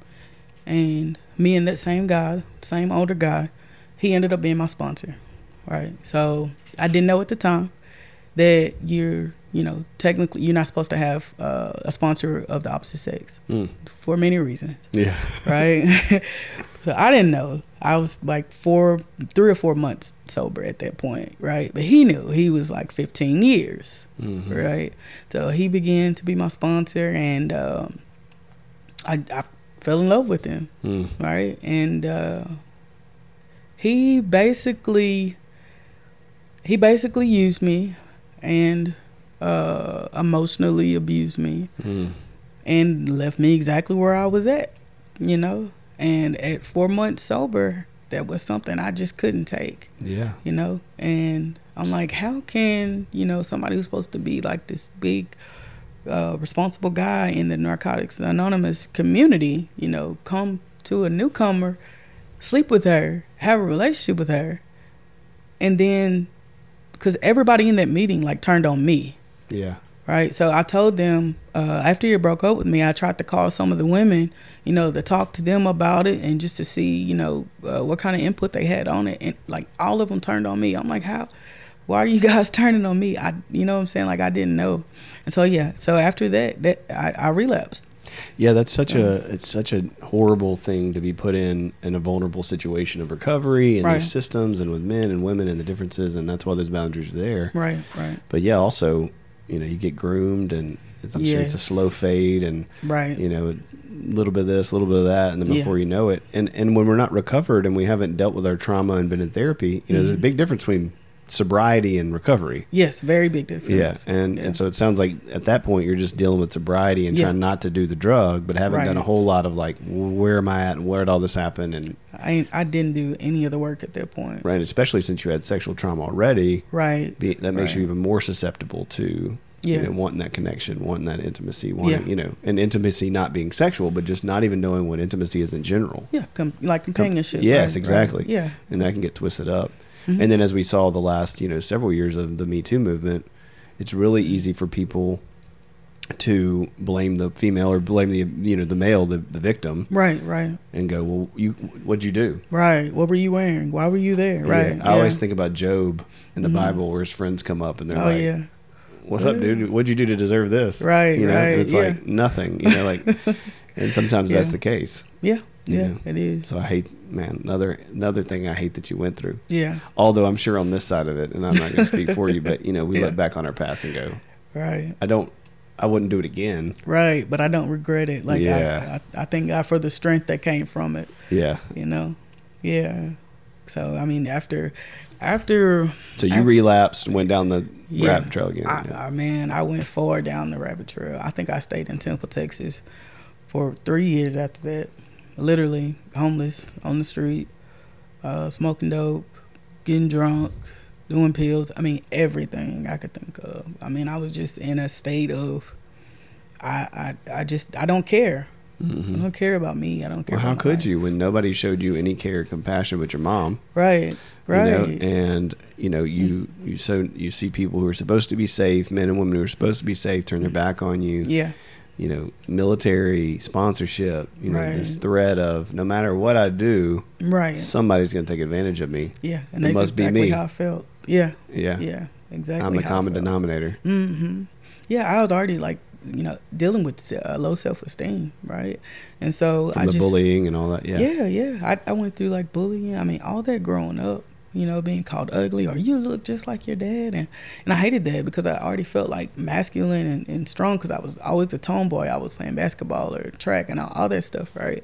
[SPEAKER 2] and me and that same guy, same older guy, he ended up being my sponsor, right? So I didn't know at the time that you're, you know, technically you're not supposed to have uh, a sponsor of the opposite sex
[SPEAKER 3] Mm.
[SPEAKER 2] for many reasons
[SPEAKER 3] Yeah. (laughs)
[SPEAKER 2] right? (laughs) so I didn't know. I was like four, three or four months sober at that point, right? But he knew he was like 15 years,
[SPEAKER 3] Mhm.
[SPEAKER 2] right? So he began to be my sponsor, and um, I, I fell in love with him,
[SPEAKER 3] Mm.
[SPEAKER 2] right? And uh, he basically, he basically used me, and uh, emotionally abused me
[SPEAKER 3] Mm.
[SPEAKER 2] and left me exactly where I was at, you know. And at four months sober, that was something I just couldn't take,
[SPEAKER 3] Yeah.
[SPEAKER 2] you know. And I'm like, how can you know somebody who's supposed to be like this big, uh, responsible guy in the Narcotics Anonymous community, you know, come to a newcomer, sleep with her, have a relationship with her, and then, because everybody in that meeting like turned on me,
[SPEAKER 3] Yeah.
[SPEAKER 2] right? So I told them uh, after he broke up with me, I tried to call some of the women, you know, to talk to them about it and just to see, you know, uh, what kind of input they had on it. And like all of them turned on me. I'm like, how? Why are you (laughs) guys turning on me? I, you know, what I'm saying like I didn't know. And so yeah, so after that, that I, I relapsed.
[SPEAKER 3] Yeah, that's such a it's such a horrible thing to be put in in a vulnerable situation of recovery and
[SPEAKER 2] Right.
[SPEAKER 3] these systems and with men and women and the differences and that's why those boundaries are there.
[SPEAKER 2] Right, right,
[SPEAKER 3] But yeah, also, you know, you get groomed and I'm sure it's a slow fade and
[SPEAKER 2] right.
[SPEAKER 3] you know, a little bit of this, a little bit of that, and then
[SPEAKER 2] Yeah.
[SPEAKER 3] before you know it, and and when we're not recovered and we haven't dealt with our trauma and been in therapy, you know, there's a
[SPEAKER 2] Mhm.
[SPEAKER 3] big difference between sobriety and recovery.
[SPEAKER 2] Yes, very big difference.
[SPEAKER 3] Yeah, and
[SPEAKER 2] Yeah.
[SPEAKER 3] and so it sounds like at that point you're just dealing with sobriety and
[SPEAKER 2] Yeah.
[SPEAKER 3] trying not to do the drug, but haven't done a whole lot of like where am I at and where did all this happen and
[SPEAKER 2] I I didn't do any of the work at that point.
[SPEAKER 3] right, especially since you had sexual trauma already,
[SPEAKER 2] Right.
[SPEAKER 3] be, that makes
[SPEAKER 2] right.
[SPEAKER 3] you even more susceptible to
[SPEAKER 2] Yeah.
[SPEAKER 3] you know, wanting that connection, wanting that intimacy, wanting
[SPEAKER 2] Yeah.
[SPEAKER 3] you know, and intimacy not being sexual, but just not even knowing what intimacy is in general.
[SPEAKER 2] Yeah, com- like companionship.
[SPEAKER 3] yes,
[SPEAKER 2] right,
[SPEAKER 3] exactly.
[SPEAKER 2] right. Yeah.
[SPEAKER 3] and that can get twisted up.
[SPEAKER 2] Mhm.
[SPEAKER 3] And then as we saw the last, you know, several years of the Me Too movement, it's really easy for people to blame the female or blame the you know the male, the, the victim,
[SPEAKER 2] Right, right,
[SPEAKER 3] and go, well, you what'd you do?
[SPEAKER 2] right. What were you wearing? Why were you there? Right.
[SPEAKER 3] Yeah. I always think about Job in the
[SPEAKER 2] Mhm.
[SPEAKER 3] Bible, where his friends come up and they're
[SPEAKER 2] Oh
[SPEAKER 3] like,
[SPEAKER 2] yeah.
[SPEAKER 3] "What's up, dude? What'd you do to deserve this?"
[SPEAKER 2] Right,
[SPEAKER 3] You know,
[SPEAKER 2] right,
[SPEAKER 3] it's
[SPEAKER 2] yeah.
[SPEAKER 3] like nothing. You know, like, (laughs) and sometimes that's the case.
[SPEAKER 2] Yeah. Yeah.
[SPEAKER 3] know.
[SPEAKER 2] It is.
[SPEAKER 3] So I hate, man. Another another thing I hate that you went through.
[SPEAKER 2] Yeah.
[SPEAKER 3] Although I'm sure on this side of it, and I'm not going to speak for you, but you know, we (laughs)
[SPEAKER 2] Yeah.
[SPEAKER 3] look back on our past and go,
[SPEAKER 2] Right.
[SPEAKER 3] I don't, I wouldn't do it again.
[SPEAKER 2] Right. But I don't regret it. Like
[SPEAKER 3] Yeah.
[SPEAKER 2] I, I, I thank God for the strength that came from it.
[SPEAKER 3] Yeah.
[SPEAKER 2] You know. Yeah. So I mean, after, after
[SPEAKER 3] So you
[SPEAKER 2] I-
[SPEAKER 3] relapsed and went down the
[SPEAKER 2] Yeah.
[SPEAKER 3] rabbit trail again.
[SPEAKER 2] I,
[SPEAKER 3] yeah.
[SPEAKER 2] I man, I went far down the rabbit trail. I think I stayed in Temple, Texas, for three years after that. Literally homeless on the street, uh, smoking dope, getting drunk, doing pills. I mean, everything I could think of. I mean, I was just in a state of, I, I, I just, I don't care. I don't care about me. I don't care.
[SPEAKER 3] Well, how could
[SPEAKER 2] life.
[SPEAKER 3] you when nobody showed you any care or compassion but your mom?
[SPEAKER 2] Right. Right.
[SPEAKER 3] You know, and you know you you so you see people who are supposed to be safe, men and women who are supposed to be safe, turn their back on you.
[SPEAKER 2] yeah.
[SPEAKER 3] You know, military sponsorship. You know, this threat of no matter what I do,
[SPEAKER 2] Right.
[SPEAKER 3] somebody's going to take advantage of me.
[SPEAKER 2] Yeah. And
[SPEAKER 3] It
[SPEAKER 2] that's
[SPEAKER 3] must be
[SPEAKER 2] exactly
[SPEAKER 3] me.
[SPEAKER 2] how I felt. Yeah.
[SPEAKER 3] Yeah,
[SPEAKER 2] Yeah. Exactly.
[SPEAKER 3] I'm the common denominator.
[SPEAKER 2] hmm Yeah, I was already like, you know, dealing with uh, low self esteem, right? And so
[SPEAKER 3] From
[SPEAKER 2] I
[SPEAKER 3] the
[SPEAKER 2] just,
[SPEAKER 3] bullying and all that. Yeah.
[SPEAKER 2] yeah, yeah. I, I went through like bullying. I mean, all that growing up, you know, being called ugly or you look just like your dad, and and I hated that because I already felt like masculine and, and strong because I was always a tomboy. I was playing basketball or track and all, all that stuff, right?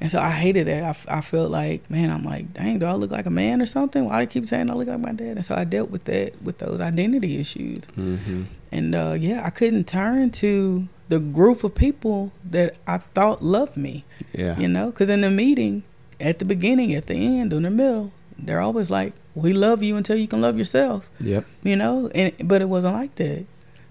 [SPEAKER 2] And so I hated that. I, I felt like, man, I'm like, dang, do I look like a man or something? Why do I keep saying I look like my dad? And so I dealt with that, with those identity issues.
[SPEAKER 3] hmm
[SPEAKER 2] And uh, yeah, I couldn't turn to the group of people that I thought loved me,
[SPEAKER 3] Yeah.
[SPEAKER 2] you know? Because in the meeting, at the beginning, at the end, in the middle, they're always like, we love you until you can love yourself,
[SPEAKER 3] Yep.
[SPEAKER 2] you know? And But it wasn't like that.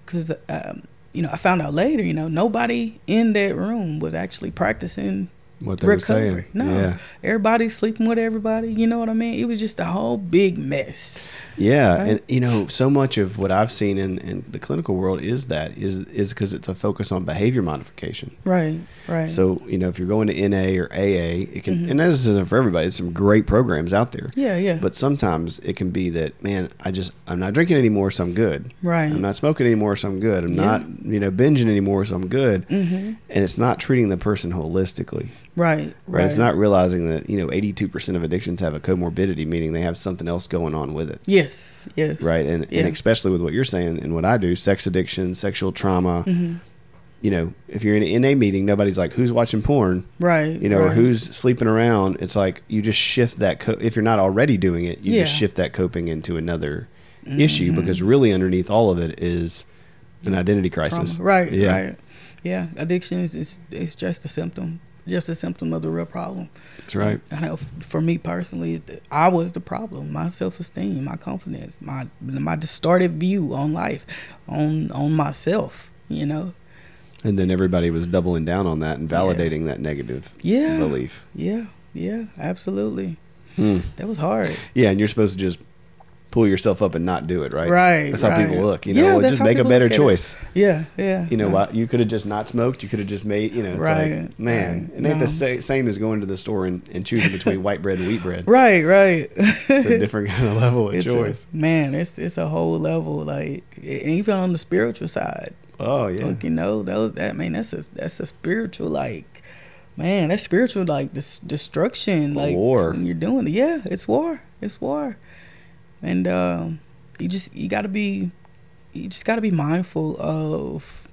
[SPEAKER 2] Because, um, you know, I found out later, you know, nobody in that room was actually practicing
[SPEAKER 3] What they were
[SPEAKER 2] recovery.
[SPEAKER 3] saying.
[SPEAKER 2] No,
[SPEAKER 3] Yeah.
[SPEAKER 2] everybody's sleeping with everybody. You know what I mean? It was just a whole big mess.
[SPEAKER 3] Yeah,
[SPEAKER 2] Right?
[SPEAKER 3] and you know, so much of what I've seen in, in the clinical world is that is is because it's a focus on behavior modification.
[SPEAKER 2] Right, right.
[SPEAKER 3] So you know, if you're going to NA or AA, it can,
[SPEAKER 2] Mhm.
[SPEAKER 3] and this isn't for everybody. There's some great programs out there,
[SPEAKER 2] yeah, yeah.
[SPEAKER 3] but sometimes it can be that man, I just I'm not drinking anymore, so I'm good.
[SPEAKER 2] right.
[SPEAKER 3] I'm not smoking anymore, so I'm good. I'm
[SPEAKER 2] Yeah.
[SPEAKER 3] not you know binging anymore, so I'm good.
[SPEAKER 2] hmm
[SPEAKER 3] And it's not treating the person holistically,
[SPEAKER 2] Right,
[SPEAKER 3] right? It's not realizing that you know 82% of addictions have a comorbidity, meaning they have something else going on with it.
[SPEAKER 2] Yes, yes.
[SPEAKER 3] right and,
[SPEAKER 2] Yeah.
[SPEAKER 3] and especially with what you're saying and what i do sex addiction sexual trauma
[SPEAKER 2] hmm
[SPEAKER 3] you know if you're in an na meeting nobody's like who's watching porn
[SPEAKER 2] Right.
[SPEAKER 3] you know or who's sleeping around it's like you just shift that co- if you're not already doing it you just shift that coping into another issue
[SPEAKER 2] Mhm.
[SPEAKER 3] because really underneath all of it is an identity
[SPEAKER 2] Trauma.
[SPEAKER 3] crisis
[SPEAKER 2] Right,
[SPEAKER 3] Yeah.
[SPEAKER 2] right. Yeah, addiction is, is is just a symptom, just a symptom of the real problem.
[SPEAKER 3] that's right
[SPEAKER 2] I know for me personally, I was the problem. My self esteem, my confidence, my my distorted view on life, on on myself. You know.
[SPEAKER 3] and then everybody was doubling down on that and
[SPEAKER 2] Yeah.
[SPEAKER 3] validating that negative
[SPEAKER 2] Yeah.
[SPEAKER 3] belief
[SPEAKER 2] Yeah. Yeah. Absolutely.
[SPEAKER 3] Hmm.
[SPEAKER 2] That was hard.
[SPEAKER 3] yeah and you're supposed to just pull yourself up and not do it right
[SPEAKER 2] Right,
[SPEAKER 3] that's how
[SPEAKER 2] right.
[SPEAKER 3] people look you know
[SPEAKER 2] Yeah,
[SPEAKER 3] just make a better choice
[SPEAKER 2] Yeah. Yeah.
[SPEAKER 3] You know
[SPEAKER 2] yeah.
[SPEAKER 3] You could have just not smoked. You could have just made. You know, it's
[SPEAKER 2] Right,
[SPEAKER 3] like, man,
[SPEAKER 2] right.
[SPEAKER 3] it ain't the
[SPEAKER 2] No.
[SPEAKER 3] sa- same as going to the store and, and choosing between (laughs) white bread and wheat bread.
[SPEAKER 2] Right. Right.
[SPEAKER 3] It's a different (laughs) kind of level of
[SPEAKER 2] It's a-
[SPEAKER 3] choice.
[SPEAKER 2] man, it's it's a whole level like even on the spiritual side.
[SPEAKER 3] oh yeah,
[SPEAKER 2] Like, you know, that that I mean that's a that's a spiritual like man, that's spiritual like this destruction like
[SPEAKER 3] War.
[SPEAKER 2] you're doing it. Yeah, it's war. It's war. And um you just you gotta be you just gotta be mindful of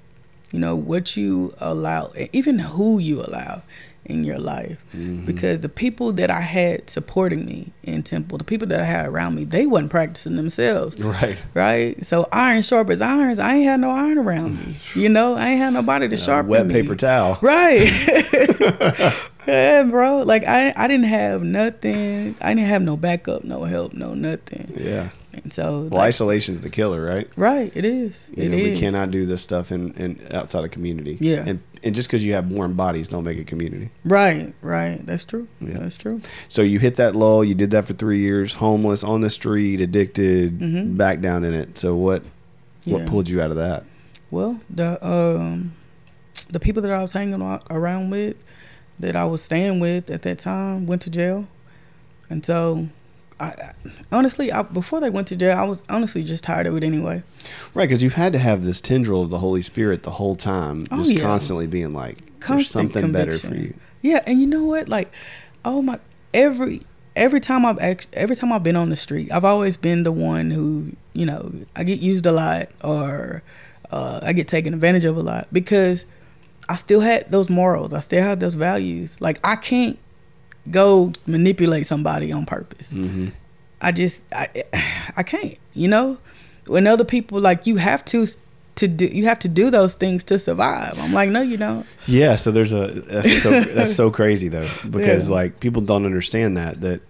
[SPEAKER 2] you know what you allow even who you allow in your life
[SPEAKER 3] Mhm.
[SPEAKER 2] because the people that I had supporting me in temple, the people that I had around me, they wasn't practicing themselves,
[SPEAKER 3] right.
[SPEAKER 2] right? So iron sharp as irons. I ain't had no iron around me, you know. I ain't had nobody to
[SPEAKER 3] Uh,
[SPEAKER 2] sharpen
[SPEAKER 3] wet
[SPEAKER 2] me.
[SPEAKER 3] paper towel.
[SPEAKER 2] Right. (laughs) (laughs) yeah, bro. Like I, I didn't have nothing. I didn't have no backup, no help, no nothing.
[SPEAKER 3] Yeah.
[SPEAKER 2] And so,
[SPEAKER 3] Well,
[SPEAKER 2] like,
[SPEAKER 3] is the killer, right?
[SPEAKER 2] right, it is.
[SPEAKER 3] You
[SPEAKER 2] It
[SPEAKER 3] know,
[SPEAKER 2] is.
[SPEAKER 3] we cannot do this stuff in, in outside of community.
[SPEAKER 2] Yeah.
[SPEAKER 3] And and just because you have warm bodies, don't make a community.
[SPEAKER 2] Right, right. That's true.
[SPEAKER 3] Yeah.
[SPEAKER 2] That's true.
[SPEAKER 3] So you hit that lull. You did that for three years, homeless, on the street, addicted,
[SPEAKER 2] Mhm.
[SPEAKER 3] back down in it. So what what
[SPEAKER 2] Yeah.
[SPEAKER 3] pulled you out of that?
[SPEAKER 2] Well, the um, the people that I was hanging around with, that I was staying with at that time, went to jail, and so, I, honestly, I, before they went to jail, I was honestly just tired of it anyway.
[SPEAKER 3] Right, because you've had to have this tendril of the Holy Spirit the whole time,
[SPEAKER 2] Oh,
[SPEAKER 3] just
[SPEAKER 2] yeah.
[SPEAKER 3] constantly being like, "There's
[SPEAKER 2] Constant
[SPEAKER 3] something better for you."
[SPEAKER 2] Yeah, and you know what? Like, oh my, every every time I've act, every time I've been on the street, I've always been the one who, you know, I get used a lot or uh, I get taken advantage of a lot because I still had those morals. I still had those values. Like I can't go manipulate somebody on purpose.
[SPEAKER 3] hmm
[SPEAKER 2] I just I I can't. You know, when other people like you have to to do you have to do those things to survive. I'm like, no, you don't.
[SPEAKER 3] Yeah, so there's a that's so, (laughs) that's so crazy though because
[SPEAKER 2] Yeah.
[SPEAKER 3] like people don't understand that that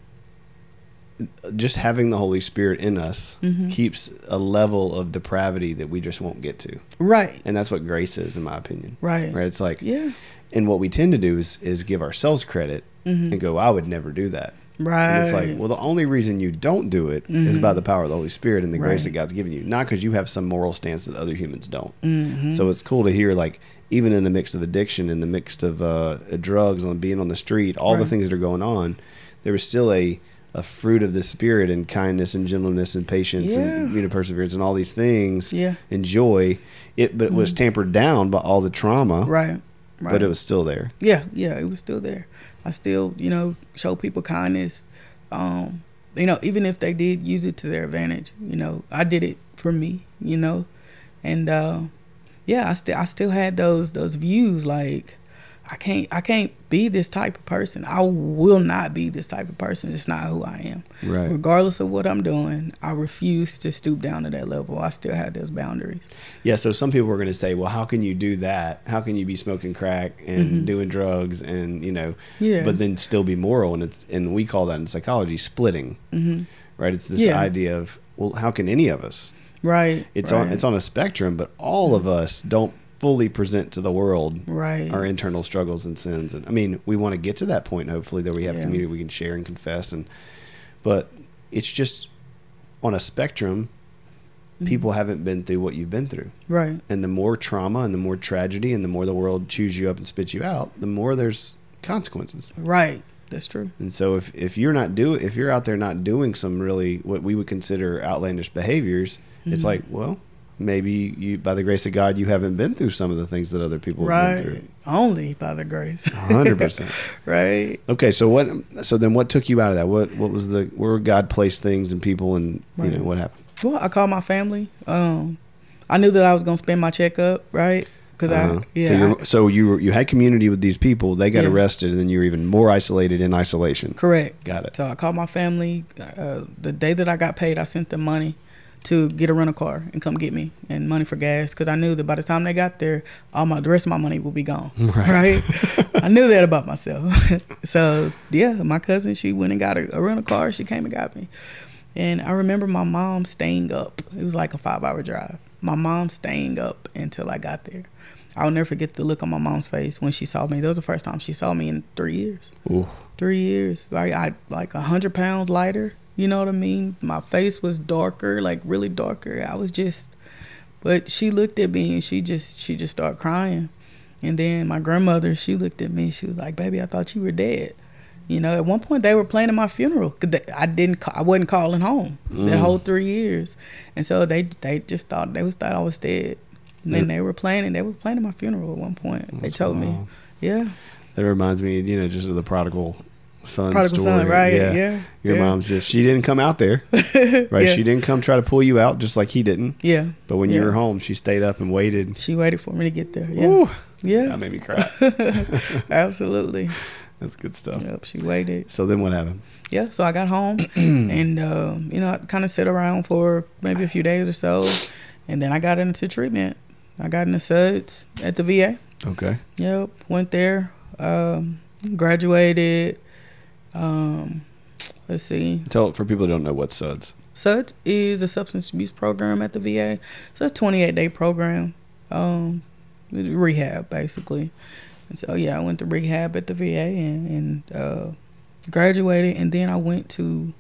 [SPEAKER 3] just having the Holy Spirit in us
[SPEAKER 2] Mm-hmm.
[SPEAKER 3] keeps a level of depravity that we just won't get to,
[SPEAKER 2] Right.
[SPEAKER 3] and that's what grace is, in my opinion.
[SPEAKER 2] Right.
[SPEAKER 3] Right. It's like,
[SPEAKER 2] Yeah.
[SPEAKER 3] And what we tend to do is is give ourselves credit and go, "I would never do that."
[SPEAKER 2] Right.
[SPEAKER 3] And it's like, well, the only reason you don't do it is
[SPEAKER 2] Mm-hmm.
[SPEAKER 3] by the power of the Holy Spirit and the grace that God's given you, not because you have some moral stance that other humans don't.
[SPEAKER 2] Mm-hmm.
[SPEAKER 3] So it's cool to hear, like, even in the mix of addiction, in the mix of uh, drugs, on being on the street, all the things that are going on, there was still a a fruit of the spirit and kindness and gentleness and patience and you know perseverance and all these things
[SPEAKER 2] Yeah. Mm-hmm.
[SPEAKER 3] and joy. It but it was tampered down by all the trauma,
[SPEAKER 2] Right. Right.
[SPEAKER 3] but it was still there.
[SPEAKER 2] Yeah, yeah, it was still there. I still, you know, show people kindness. Um, you know, even if they did use it to their advantage, you know, I did it for me, you know, and uh, yeah, I still, I still had those those views. Like, I can't, I can't be this type of person. I will not be this type of person. It's not who I am.
[SPEAKER 3] Right.
[SPEAKER 2] Regardless of what I'm doing, I refuse to stoop down to that level. I still have those boundaries.
[SPEAKER 3] Yeah, so some people are going to say, well, how can you do that? How can you be smoking crack and doing drugs and, you know,
[SPEAKER 2] Mm-hmm. Yeah.
[SPEAKER 3] but then still be moral? And it's, and we call that in psychology splitting,
[SPEAKER 2] hmm
[SPEAKER 3] right? It's this
[SPEAKER 2] Yeah.
[SPEAKER 3] idea of, well, how can any of us?
[SPEAKER 2] Right.
[SPEAKER 3] It's
[SPEAKER 2] right,
[SPEAKER 3] on, it's on a spectrum, but all of us don't fully present to the world
[SPEAKER 2] right.
[SPEAKER 3] our internal struggles and sins. And I mean, we want to get to that point, hopefully that we have
[SPEAKER 2] Yeah.
[SPEAKER 3] community we can share and confess. And, but it's just on a spectrum,
[SPEAKER 2] Mm-hmm.
[SPEAKER 3] people haven't been through what you've been through
[SPEAKER 2] Right.
[SPEAKER 3] and the more trauma and the more tragedy and the more the world chews you up and spits you out the more there's consequences
[SPEAKER 2] Right. That's true.
[SPEAKER 3] and so if, if you're not do if you're out there not doing some really what we would consider outlandish behaviors it's
[SPEAKER 2] Mhm.
[SPEAKER 3] like well maybe you by the grace of god you haven't been through some of the things that other people have been
[SPEAKER 2] Right. Only by the grace.
[SPEAKER 3] 100% (laughs)
[SPEAKER 2] right.
[SPEAKER 3] okay so what so then what took you out of that what what was the where god placed things and people and you know what happened
[SPEAKER 2] Well, I called my family. Um, I knew that I was gonna spend my checkup, right? Because
[SPEAKER 3] Uh-huh.
[SPEAKER 2] I, yeah,
[SPEAKER 3] so, you're, so you were, you had community with these people they got
[SPEAKER 2] Yeah.
[SPEAKER 3] arrested and then you were even more isolated in isolation
[SPEAKER 2] correct.
[SPEAKER 3] got it
[SPEAKER 2] So I called my family. Uh, the day that I got paid, I sent them money to get a rental car and come get me and money for gas because I knew that by the time they got there, all my the rest of my money would be gone. (laughs)
[SPEAKER 3] Right.
[SPEAKER 2] Right. (laughs) I knew that about myself. (laughs) so yeah, my cousin she went and got a, a rental car. She came and got me, and I remember my mom staying up. It was like a five hour drive. My mom staying up until I got there. I'll never forget the look on my mom's face when she saw me. That was the first time she saw me in three years
[SPEAKER 3] Ooh.
[SPEAKER 2] three years. Like I like a hundred pounds lighter. You know what I mean? My face was darker, like really darker. I was just, but she looked at me and she just she just started crying. And then my grandmother, she looked at me. and She was like, "Baby, I thought you were dead." You know, at one point they were planning my funeral. they- I didn't, I wasn't calling home that
[SPEAKER 3] Mm.
[SPEAKER 2] whole three years, and so they they just thought they was thought I was dead. And then they were planning, they were planning my funeral at one point.
[SPEAKER 3] That's
[SPEAKER 2] they told me, yeah,
[SPEAKER 3] That reminds me, you know, just of the prodigal son
[SPEAKER 2] prodigal
[SPEAKER 3] story.
[SPEAKER 2] son, right? Yeah,
[SPEAKER 3] Your
[SPEAKER 2] yeah.
[SPEAKER 3] mom's just she didn't come out there, (laughs) right?
[SPEAKER 2] Yeah.
[SPEAKER 3] She didn't come try to pull you out just like he didn't.
[SPEAKER 2] Yeah.
[SPEAKER 3] But when you were home, she stayed up and waited.
[SPEAKER 2] She waited for me to get there. Yeah.
[SPEAKER 3] Ooh,
[SPEAKER 2] Yeah.
[SPEAKER 3] that made me cry. (laughs) (laughs)
[SPEAKER 2] Absolutely.
[SPEAKER 3] That's good stuff.
[SPEAKER 2] Yep. She waited.
[SPEAKER 3] So then what happened?
[SPEAKER 2] Yeah. So I got home (clears throat) and, uh, you know, I kind of sat around for maybe a few days or so. And then I got into treatment. I got into SUDS at the VA.
[SPEAKER 3] Okay.
[SPEAKER 2] Yep. Went there. Um, graduated. Um, let's see.
[SPEAKER 3] Tell for people who don't know what SUDS.
[SPEAKER 2] SUDS is a substance abuse program at the VA. So it's a 28 day program, um, rehab basically. And so yeah, I went to rehab at the VA and, and uh, graduated, and then I went to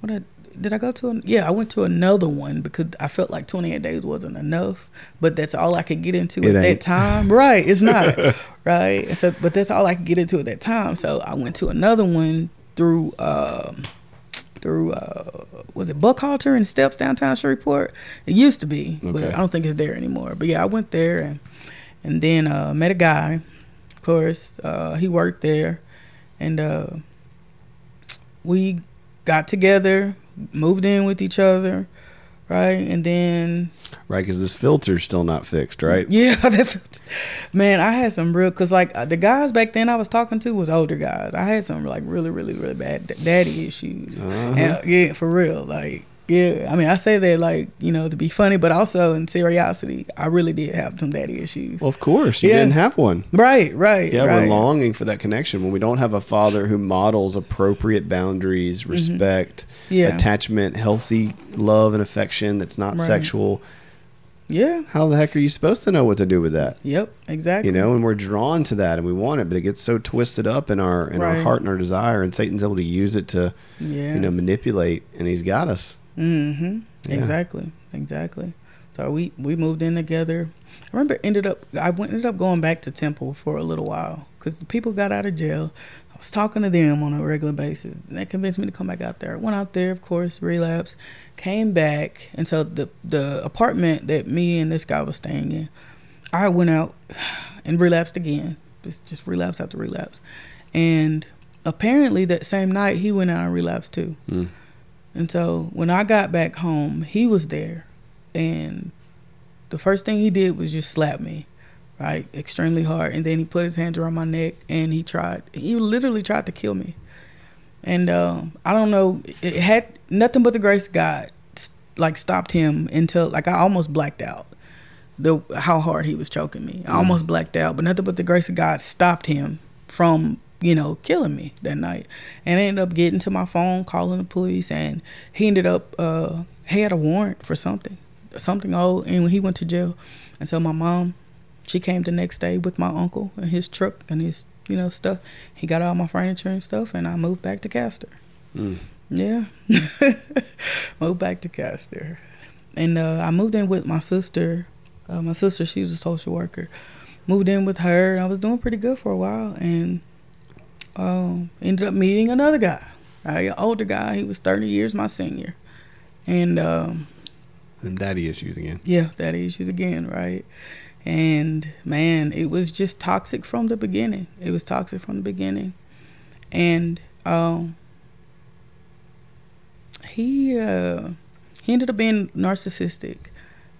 [SPEAKER 2] what I did I go to? An, yeah, I went to another one because I felt like 28 days wasn't enough, but that's all I could get into
[SPEAKER 3] It
[SPEAKER 2] at
[SPEAKER 3] ain't.
[SPEAKER 2] that time. (laughs) Right, it's not (laughs) right. So, but that's all I could get into at that time. So I went to another one through. Um, through uh was it Buckhalter and Steps downtown Shreveport? It used to be, but I don't think it's there anymore. But yeah, I went there and and then uh met a guy, of course. Uh he worked there and uh we got together, moved in with each other, right? And then
[SPEAKER 3] Right, because this filter's still not fixed, right? (laughs)
[SPEAKER 2] yeah, that- man, I had some real because like the guys back then I was talking to was older guys. I had some like really, really, really bad daddy issues.
[SPEAKER 3] Uh-huh.
[SPEAKER 2] And, yeah, for real. Like Yeah, I mean, I say that like you know to be funny, but also in seriousness, I really did have some daddy issues.
[SPEAKER 3] Well, of course, you
[SPEAKER 2] Yeah.
[SPEAKER 3] didn't have one.
[SPEAKER 2] Right, right.
[SPEAKER 3] Yeah,
[SPEAKER 2] right.
[SPEAKER 3] we're longing for that connection when we don't have a father who models appropriate boundaries, respect,
[SPEAKER 2] Mm-hmm. Yeah.
[SPEAKER 3] attachment, healthy love and affection that's not
[SPEAKER 2] Right.
[SPEAKER 3] sexual.
[SPEAKER 2] Yeah.
[SPEAKER 3] How the heck are you supposed to know what to do with that?
[SPEAKER 2] Yep. Exactly.
[SPEAKER 3] You know, and we're drawn to that and we want it, but it gets so twisted up in our in our heart and our desire, and Satan's able to use it to
[SPEAKER 2] Yeah.
[SPEAKER 3] you know manipulate, and he's got us.
[SPEAKER 2] Mm-hmm.
[SPEAKER 3] Yeah.
[SPEAKER 2] Exactly. Exactly. So we we moved in together. I remember ended up I went ended up going back to Temple for a little while because people got out of jail. I was talking to them on a regular basis, and they convinced me to come back out there. I Went out there, of course, relapsed, came back, and so the the apartment that me and this guy was staying in, I went out and relapsed again. Just just relapse after relapse, and apparently that same night he went out and relapsed too.
[SPEAKER 3] Mm.
[SPEAKER 2] And so when I got back home, he was there. And the first thing he did was just slap me, right? Extremely hard. And then he put his hands around my neck and he tried, he literally tried to kill me. And um, I don't know, it had nothing but the grace of God, like stopped him until, like, I almost blacked out. The how hard he was choking me, I almost blacked out. But nothing but the grace of God stopped him from you know, killing me that night. And I ended up getting to my phone, calling the police, and he ended up, uh, he had a warrant for something, something old, and when he went to jail. And so my mom, she came the next day with my uncle and his truck and his, you know, stuff. He got all my furniture and stuff, and I moved back to Castor.
[SPEAKER 3] Mm.
[SPEAKER 2] Yeah. (laughs) moved back to Castor. And uh, I moved in with my sister. Uh, my sister, she was a social worker. Moved in with her, and I was doing pretty good for a while. And um, ended up meeting another guy, right? An older guy. He was 30 years my senior. And um,
[SPEAKER 3] Them daddy issues again.
[SPEAKER 2] yeah, daddy issues again, right? And man, it was just toxic from the beginning. It was toxic from the beginning. And um he uh he ended up being narcissistic.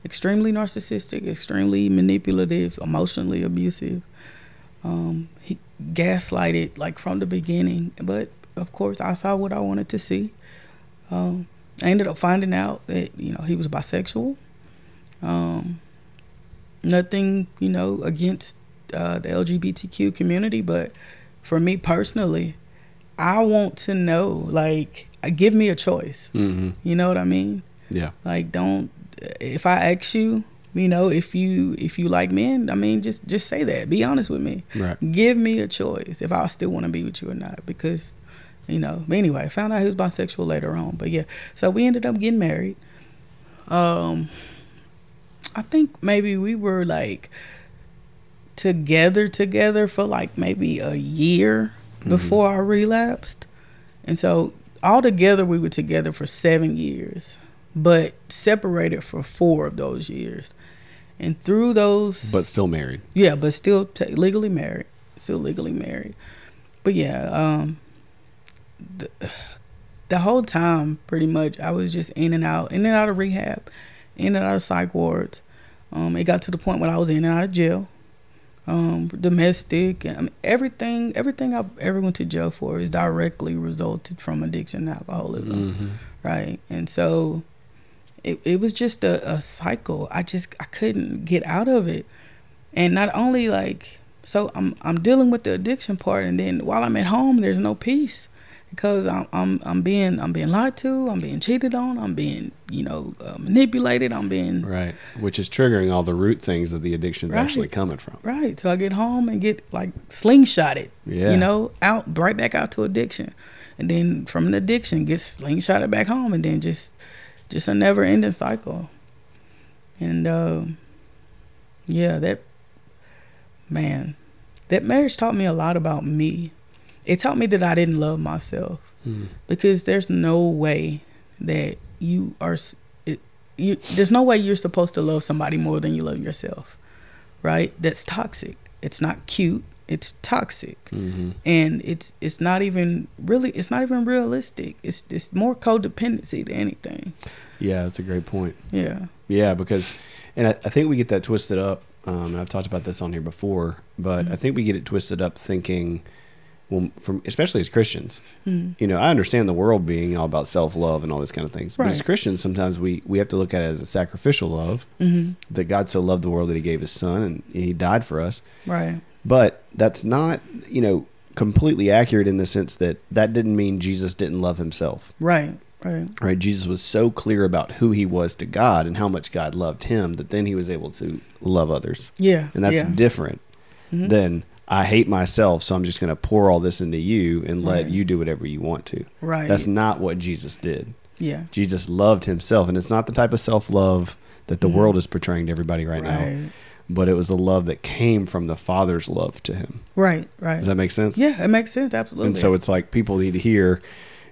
[SPEAKER 2] Extremely narcissistic, extremely manipulative, emotionally abusive. Um he gaslighted like from the beginning, but of course I saw what I wanted to see. Um I ended up finding out that you know he was bisexual. Um, nothing you know against uh, the LGBTQ community, but for me personally, I want to know like give me a choice.
[SPEAKER 3] Mm-hmm.
[SPEAKER 2] You know what I mean?
[SPEAKER 3] Yeah.
[SPEAKER 2] Like don't if I ask you, you know, if you if you like men, I mean just just say that. Be honest with me.
[SPEAKER 3] Right.
[SPEAKER 2] Give me a choice if I still want to be with you or not because you know, but anyway, I found out he was bisexual later on. But yeah, so we ended up getting married. Um I think maybe we were like together together for like maybe a year before I relapsed. And so all together we were together for 7 years, but separated for 4 of those years. And through those
[SPEAKER 3] But still married.
[SPEAKER 2] yeah, but still t- legally married. Still legally married. But yeah, um, the, the whole time, pretty much, I was just in and out, in and out of rehab, in and out of psych wards. Um, it got to the point when I was in and out of jail. Um, domestic, I mean, everything, everything I ever went to jail for is directly resulted from addiction and alcoholism
[SPEAKER 3] Mm-hmm.
[SPEAKER 2] right? And so it it was just a, a cycle. I just I couldn't get out of it. And not only like so I'm I'm dealing with the addiction part and then while I'm at home there's no peace because I'm I'm I'm being I'm being lied to, I'm being cheated on, I'm being, you know, uh, manipulated, I'm being
[SPEAKER 3] Right. Which is triggering all the root things that the addiction's
[SPEAKER 2] Right.
[SPEAKER 3] actually coming from.
[SPEAKER 2] Right. So I get home and get like slingshotted.
[SPEAKER 3] Yeah.
[SPEAKER 2] You know, out right back out to addiction. And then from an addiction get slingshotted back home and then just just a never ending cycle. And uh, yeah, that man, that marriage taught me a lot about me. It taught me that I didn't love myself
[SPEAKER 3] Mm.
[SPEAKER 2] because there's no way that you are it, you there's no way you're supposed to love somebody more than you love yourself right that's toxic it's not cute it's toxic
[SPEAKER 3] Mm-hmm.
[SPEAKER 2] and it's it's not even really it's not even realistic it's it's more codependency than anything
[SPEAKER 3] Yeah, that's a great point.
[SPEAKER 2] yeah
[SPEAKER 3] Yeah, because, and I, I think we get that twisted up. Um, and I've talked about this on here before, but I think we get it twisted up thinking well, from especially as Christians,
[SPEAKER 2] Mhm.
[SPEAKER 3] you know, I understand the world being all about self love and all this kind of things. But as Christians, sometimes we we have to look at it as a sacrificial love
[SPEAKER 2] Mhm.
[SPEAKER 3] that God so loved the world that He gave His Son and He died for us.
[SPEAKER 2] Right.
[SPEAKER 3] But that's not, you know, completely accurate in the sense that that didn't mean Jesus didn't love Himself.
[SPEAKER 2] Right. Right.
[SPEAKER 3] Right? Jesus was so clear about who He was to God and how much God loved Him that then He was able to love others,
[SPEAKER 2] Yeah.
[SPEAKER 3] and that's
[SPEAKER 2] yeah.
[SPEAKER 3] different
[SPEAKER 2] Mhm.
[SPEAKER 3] than I hate myself, so I'm just going to pour all this into you and let
[SPEAKER 2] Right.
[SPEAKER 3] you do whatever you want to.
[SPEAKER 2] right.
[SPEAKER 3] That's not what Jesus did.
[SPEAKER 2] Yeah.
[SPEAKER 3] Jesus loved himself, and it's not the type of self love that the
[SPEAKER 2] Mhm.
[SPEAKER 3] world is portraying to everybody right, now,
[SPEAKER 2] Right.
[SPEAKER 3] But it was a love that came from the Father's love to him.
[SPEAKER 2] Right. Right.
[SPEAKER 3] Does that make sense?
[SPEAKER 2] yeah, it makes sense. Absolutely.
[SPEAKER 3] And so it's like people need to hear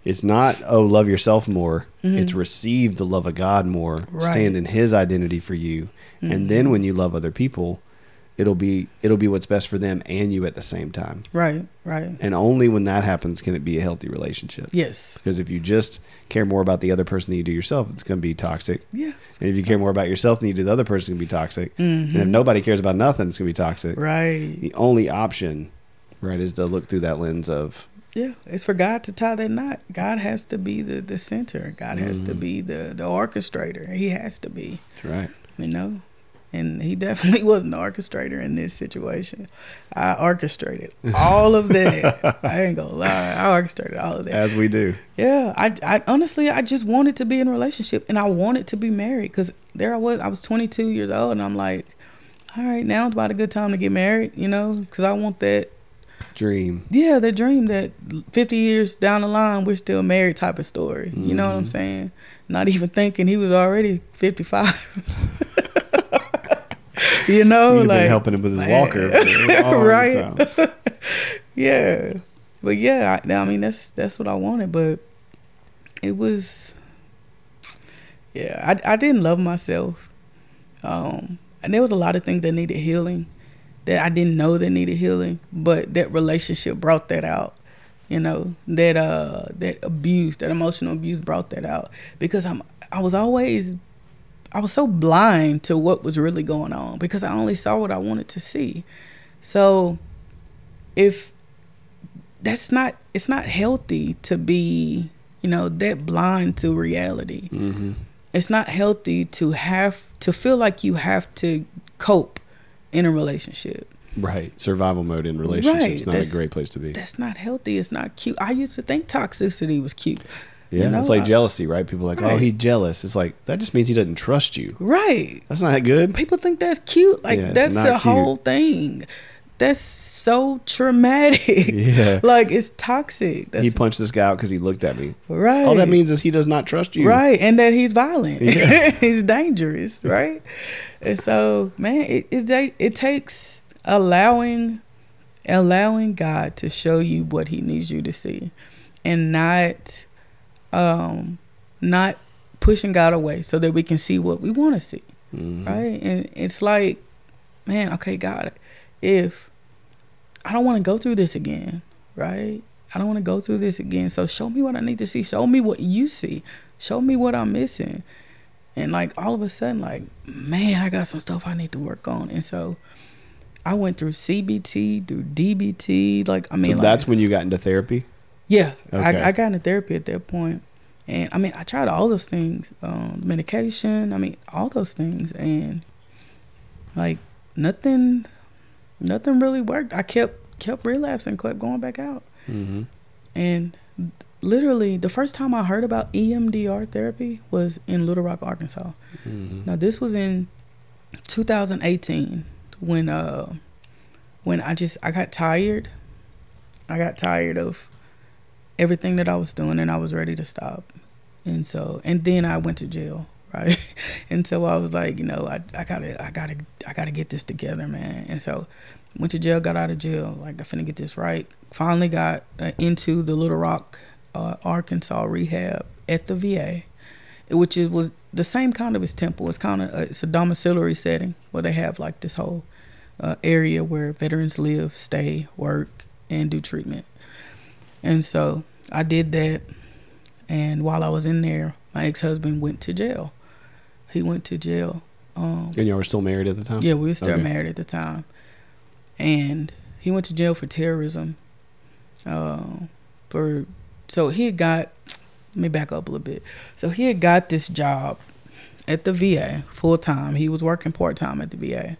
[SPEAKER 3] it's not, oh, love yourself more.
[SPEAKER 2] Mhm.
[SPEAKER 3] It's receive the love of God more,
[SPEAKER 2] Right.
[SPEAKER 3] stand in his identity for you. And then when you love other people, it'll be it'll be what's best for them and you at the same time.
[SPEAKER 2] right. Right.
[SPEAKER 3] And only when that happens can it be a healthy relationship.
[SPEAKER 2] Yes.
[SPEAKER 3] Because if you just care more about the other person than you do yourself, it's going to be toxic.
[SPEAKER 2] Yeah.
[SPEAKER 3] And if you care more about yourself than you do the other person, it can be toxic.
[SPEAKER 2] Mhm.
[SPEAKER 3] And if nobody cares about nothing, it's going to be toxic.
[SPEAKER 2] Right.
[SPEAKER 3] The only option, right, is to look through that lens of,
[SPEAKER 2] Yeah, it's for God to tie that knot. God has to be the, the center. God has to
[SPEAKER 3] Mhm.
[SPEAKER 2] be the, the orchestrator. He has to be,
[SPEAKER 3] that's right.
[SPEAKER 2] you know. And he definitely (laughs) wasn't the orchestrator in this situation. I orchestrated (laughs) all of that. I ain't gonna lie. I orchestrated all of that.
[SPEAKER 3] As we do.
[SPEAKER 2] Yeah, I, I honestly, I just wanted to be in a relationship and I wanted to be married because there I was. I was 22 years old and I'm like, all right, now's about a good time to get married, you know, because I want that
[SPEAKER 3] Dream.
[SPEAKER 2] yeah, the dream that 50 years down the line we're still married type of story. You know what I'm
[SPEAKER 3] Mhm.
[SPEAKER 2] saying? Not even thinking he was already 55. (laughs) you know,
[SPEAKER 3] You've
[SPEAKER 2] like
[SPEAKER 3] been helping him with his
[SPEAKER 2] man.
[SPEAKER 3] walker. for (laughs) a long
[SPEAKER 2] right? (laughs) yeah, but yeah, I, I mean that's that's what I wanted, but it was, yeah, I I didn't love myself, um, and there was a lot of things that needed healing that I didn't know that needed healing, but that relationship brought that out. You know that uh that abuse, that emotional abuse brought that out because I'm I was always I was so blind to what was really going on because I only saw what I wanted to see. So if that's not it's not healthy to be, you know, that blind to reality.
[SPEAKER 3] hmm
[SPEAKER 2] It's not healthy to have to feel like you have to cope in a relationship.
[SPEAKER 3] Right. Survival mode in relationships
[SPEAKER 2] Right,
[SPEAKER 3] is not a great place to be.
[SPEAKER 2] That's not healthy. It's not cute. I used to think toxicity was cute.
[SPEAKER 3] Yeah.
[SPEAKER 2] you know,
[SPEAKER 3] it's like jealousy, right? People are like, oh,
[SPEAKER 2] Right.
[SPEAKER 3] he's jealous. It's like, that just means he doesn't trust you.
[SPEAKER 2] Right.
[SPEAKER 3] That's not good.
[SPEAKER 2] People think that's cute. Like
[SPEAKER 3] Yeah,
[SPEAKER 2] that's a
[SPEAKER 3] cute.
[SPEAKER 2] whole thing. That's so traumatic. (laughs)
[SPEAKER 3] Yeah. (laughs)
[SPEAKER 2] like it's toxic. That's
[SPEAKER 3] he punched this guy out because he looked at me.
[SPEAKER 2] right.
[SPEAKER 3] All that means is he does not trust you.
[SPEAKER 2] Right, and that he's violent.
[SPEAKER 3] Yeah. (laughs)
[SPEAKER 2] he's dangerous, right? and so, man, it, it it takes allowing allowing God to show you what He needs you to see, and not um not pushing God away so that we can see what we want to see,
[SPEAKER 3] Mhm.
[SPEAKER 2] right? And it's like, man, okay, God, if I don't want to go through this again, right? I don't want to go through this again. So show me what I need to see. Show me what you see. Show me what I'm missing. And like all of a sudden, like, man, I got some stuff I need to work on. And so I went through CBT, through DBT. Like, I mean,
[SPEAKER 3] so
[SPEAKER 2] like,
[SPEAKER 3] that's when you got into therapy?
[SPEAKER 2] Yeah,
[SPEAKER 3] Okay.
[SPEAKER 2] I, I got into therapy at that. And I mean, I tried all those things, um, medication, I mean, all those things. And like, nothing, nothing really worked. I kept, kept relapsing, kept going back out.
[SPEAKER 3] Mm-hmm.
[SPEAKER 2] And literally, the first time I heard about EMDR therapy was in Little Rock, Arkansas.
[SPEAKER 3] Mm-hmm.
[SPEAKER 2] Now this was in 2018 when uh when I just I got tired. I got tired of everything that I was doing and I was ready to stop. And so and then I went to jail, (laughs) right? and so I was like, you know, I I got to I got to I got to get this together, man. And so went to jail, got out of jail, like I finna get this right. Finally got uh, into the Little Rock uh, Arkansas rehab at the VA which it was the same kind of as temple. It's kind of uh, it's a domiciliary setting where they have like this whole uh, area where veterans live, stay, work, and do treatment. And so I did that, and while I was in there, my ex husband went to jail. He went to jail. Um,
[SPEAKER 3] And y'all were still married at the time?
[SPEAKER 2] yeah, we were still
[SPEAKER 3] Okay.
[SPEAKER 2] married at the time, and he went to jail for terrorism. uh, for so he had got let me back up a little bit. So he had got this job at the VA full time. He was working part time at the VA.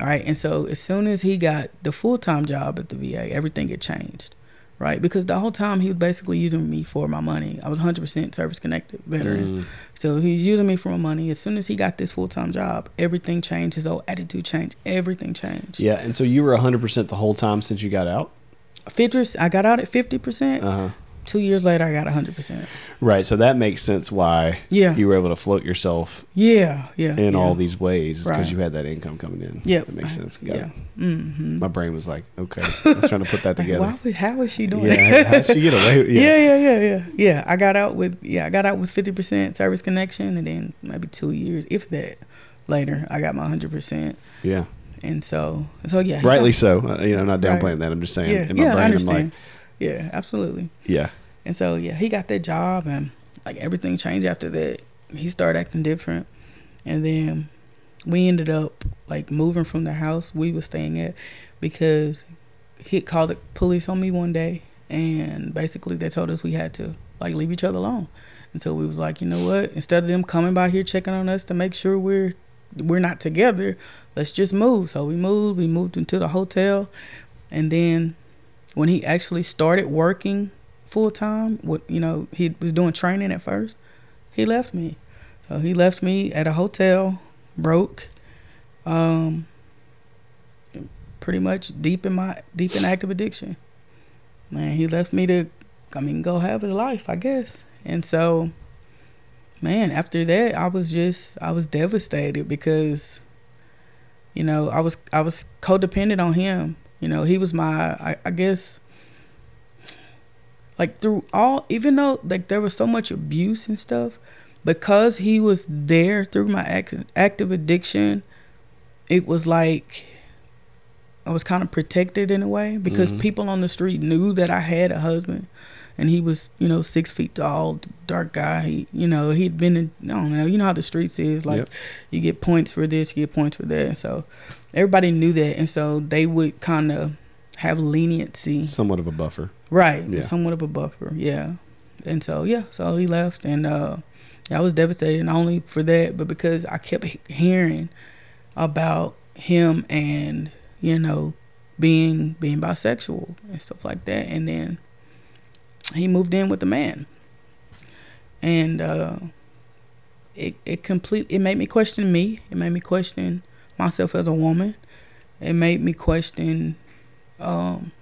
[SPEAKER 2] All right. And so as soon as he got the full time job at the VA, everything had changed. Right. Because the whole time he was basically using me for my money. I was 100% service connected veteran.
[SPEAKER 3] Mm.
[SPEAKER 2] So he's using me for my money. As soon as he got this full time job, everything changed. His whole attitude changed. Everything changed.
[SPEAKER 3] Yeah, and so you were 100% the whole time since you got out?
[SPEAKER 2] 50, I got out at 50%.
[SPEAKER 3] Uh-huh.
[SPEAKER 2] Two years later, I got 100%.
[SPEAKER 3] Right, so that makes sense why
[SPEAKER 2] Yeah.
[SPEAKER 3] you were able to float yourself
[SPEAKER 2] Yeah. Yeah.
[SPEAKER 3] in
[SPEAKER 2] yeah.
[SPEAKER 3] all these ways because
[SPEAKER 2] Right.
[SPEAKER 3] you had that income coming in.
[SPEAKER 2] Yep.
[SPEAKER 3] That makes sense. Got
[SPEAKER 2] Yeah. Mm-hmm.
[SPEAKER 3] My brain was like, okay, (laughs) I was trying to put that
[SPEAKER 2] Like,
[SPEAKER 3] together.
[SPEAKER 2] why would, how was she doing
[SPEAKER 3] yeah,
[SPEAKER 2] that?
[SPEAKER 3] how'd she get away (laughs)
[SPEAKER 2] yeah.
[SPEAKER 3] yeah.
[SPEAKER 2] yeah, yeah, yeah, yeah. I got out with yeah, I got out with fifty percent service connection, and then maybe two years, if that, later, I got my hundred percent,
[SPEAKER 3] Yeah.
[SPEAKER 2] and so so yeah,
[SPEAKER 3] Rightly
[SPEAKER 2] got-
[SPEAKER 3] so. Uh, you know, I'm not
[SPEAKER 2] Right.
[SPEAKER 3] downplaying that. I'm just saying
[SPEAKER 2] Yeah,
[SPEAKER 3] in my
[SPEAKER 2] yeah,
[SPEAKER 3] brain, I'm like,
[SPEAKER 2] yeah, absolutely.
[SPEAKER 3] yeah.
[SPEAKER 2] And so yeah, he got that job, and like everything changed after that. He started acting different, and then we ended up like moving from the house we was staying at because he called the police on me one day, and basically they told us we had to like leave each other alone. And so we was like, you know what? Instead of them coming by here checking on us to make sure we're we're not together, let's just move. So we moved. We moved into the hotel, and then when he actually started working full time, what you know, he was doing training at first. He left me, so he left me at a hotel, broke, um, pretty much deep in my deep in active addiction. Man, he left me to, I mean, go have his life, I guess. And so, man, after that, I was just, I was devastated because, you know, I was, I was codependent on him. You know, he was my, I, I guess, like through all, even though like there was so much abuse and stuff, because he was there through my active, active addiction, it was like I was kind of protected in a way because
[SPEAKER 3] Mhm.
[SPEAKER 2] people on the street knew that I had a husband, and he was you know six feet tall, dark guy. He, you know he'd been in, I don't know you know how the streets is like
[SPEAKER 3] Yep.
[SPEAKER 2] you get points for this, you get points for that, and so everybody knew that, and so they would kind of have leniency.
[SPEAKER 3] Somewhat of a buffer.
[SPEAKER 2] Right.
[SPEAKER 3] Yeah.
[SPEAKER 2] Somewhat of a buffer. Yeah. And so yeah, so he left and uh I was devastated not only for that, but because I kept hearing about him and, you know, being being bisexual and stuff like that. And then he moved in with a man. And uh it it complete it made me question me. It made me question myself as a woman. It made me question um